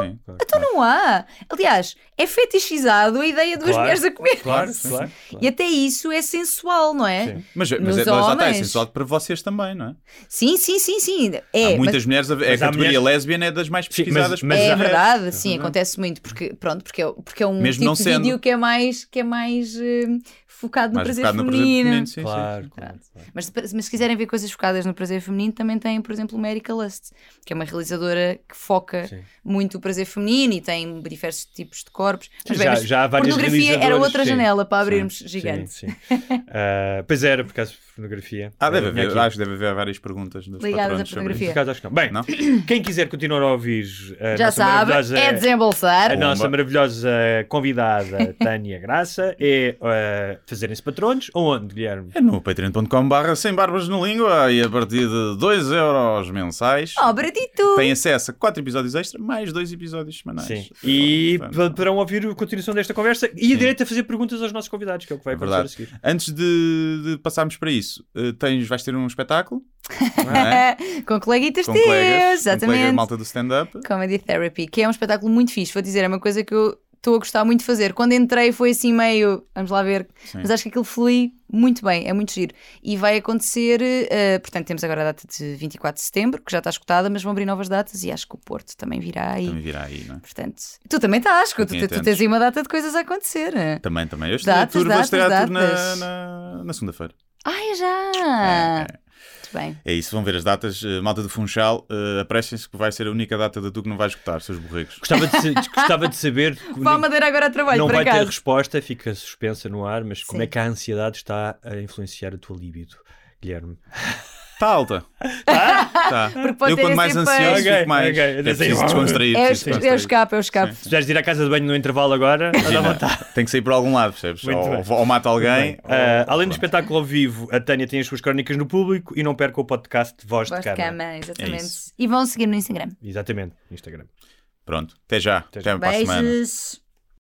Sim. Então não há. Aliás, é fetichizado a ideia de duas Claro, mulheres a comer. Claro, claro. E até isso é sensual, não é? Sim. Mas, mas, Nos é, mas é homens. sensual para vocês também, não é? Sim, sim, sim, sim. É, há muitas mas- mulheres, a, a categoria mulheres- lésbiana é das mais Sim, mas- pesquisadas. mas é verdade, sim, acontece muito, porque, pronto, porque é, porque é um Mesmo tipo não de sendo. vídeo que é mais, que é mais eh, focado no Mais prazer focado no prazer feminino. feminino, sim, sim. Claro, Claro. claro, claro. Mas, mas se quiserem ver coisas focadas no prazer feminino, também tem, por exemplo, uma Erika Lust, que é uma realizadora que foca Sim. muito o prazer feminino e tem diversos tipos de corpos. Mas, Já- bem, mas já há várias pornografia era outra sim. janela para Sim, abrirmos sim, gigante. sim. Ah, pois era, por causa de pornografia. Ah, deve tinha haver, aqui. acho que deve haver várias perguntas dos Ligadas à. Por acaso acho que não. Bem, Não? quem quiser continuar a ouvir a Já nossa sabe, é desembolsar. A nossa maravilhosa convidada Tânia Graça é uh, fazerem-se patronos onde, Guilherme? É no patreon.com barra sem barbas na língua e a partir de 2 euros mensais Oh, Bradito! tem acesso a 4 episódios extra mais 2 episódios semanais. Sim. E Portanto, poderão ouvir a continuação desta conversa e a direito a fazer perguntas aos nossos convidados, que é o que vai É acontecer a verdade. seguir. Antes de, de passarmos para isso, eh, tens, vais ter um espetáculo é? com coleguitas com teus, colegas, com colegas exatamente. malta do stand-up. Comedy Therapy, que é um espetáculo muito fixe. Vou dizer, é uma coisa que eu estou a gostar muito de fazer. Quando entrei foi assim meio, vamos lá ver, Sim. mas acho que aquilo flui muito bem, é muito giro. E vai acontecer, eh, portanto, temos agora a data de 24 de setembro, que já está escutada, mas vão abrir novas datas e acho que o Porto também virá aí. Também virá aí, não é? Portanto, tu também estás, tu, tu, tu tens aí uma data de coisas a acontecer. Também, também. Eu Datas, estou, vou datas, estrear tudo na, datas. na, na segunda-feira. Ai, já! É, bem. É isso, vão ver as datas. Uh, malta do Funchal, uh, apressem-se que vai ser a única data da tu que não vai escutar, seus borregos. Gostava de, se- gostava de saber. Vá Madeira agora a trabalho, não vai ter resposta, fica suspensa no ar, mas como Sim. é que a ansiedade está a influenciar a tua libido, Guilherme? Está alta. Tá. Porque pode Eu, quando mais ansioso, efeito. fico mais. ok. É Assim, preciso descontrair. É, o- preciso é o descontrair. escape, é o escape. Se ir à casa de banho no intervalo agora, Imagina, vontade. Tem que sair por algum lado, percebes? Ou, ou mata alguém. ou- Ah, além do espetáculo ao vivo, a Tânia tem as suas crónicas no público e não perca o podcast Voz, Voz de de Cama. cama, exatamente. isso. e vão seguir no Instagram. Exatamente, no Instagram. Pronto, até já. Até, já. para a semana. Beijos.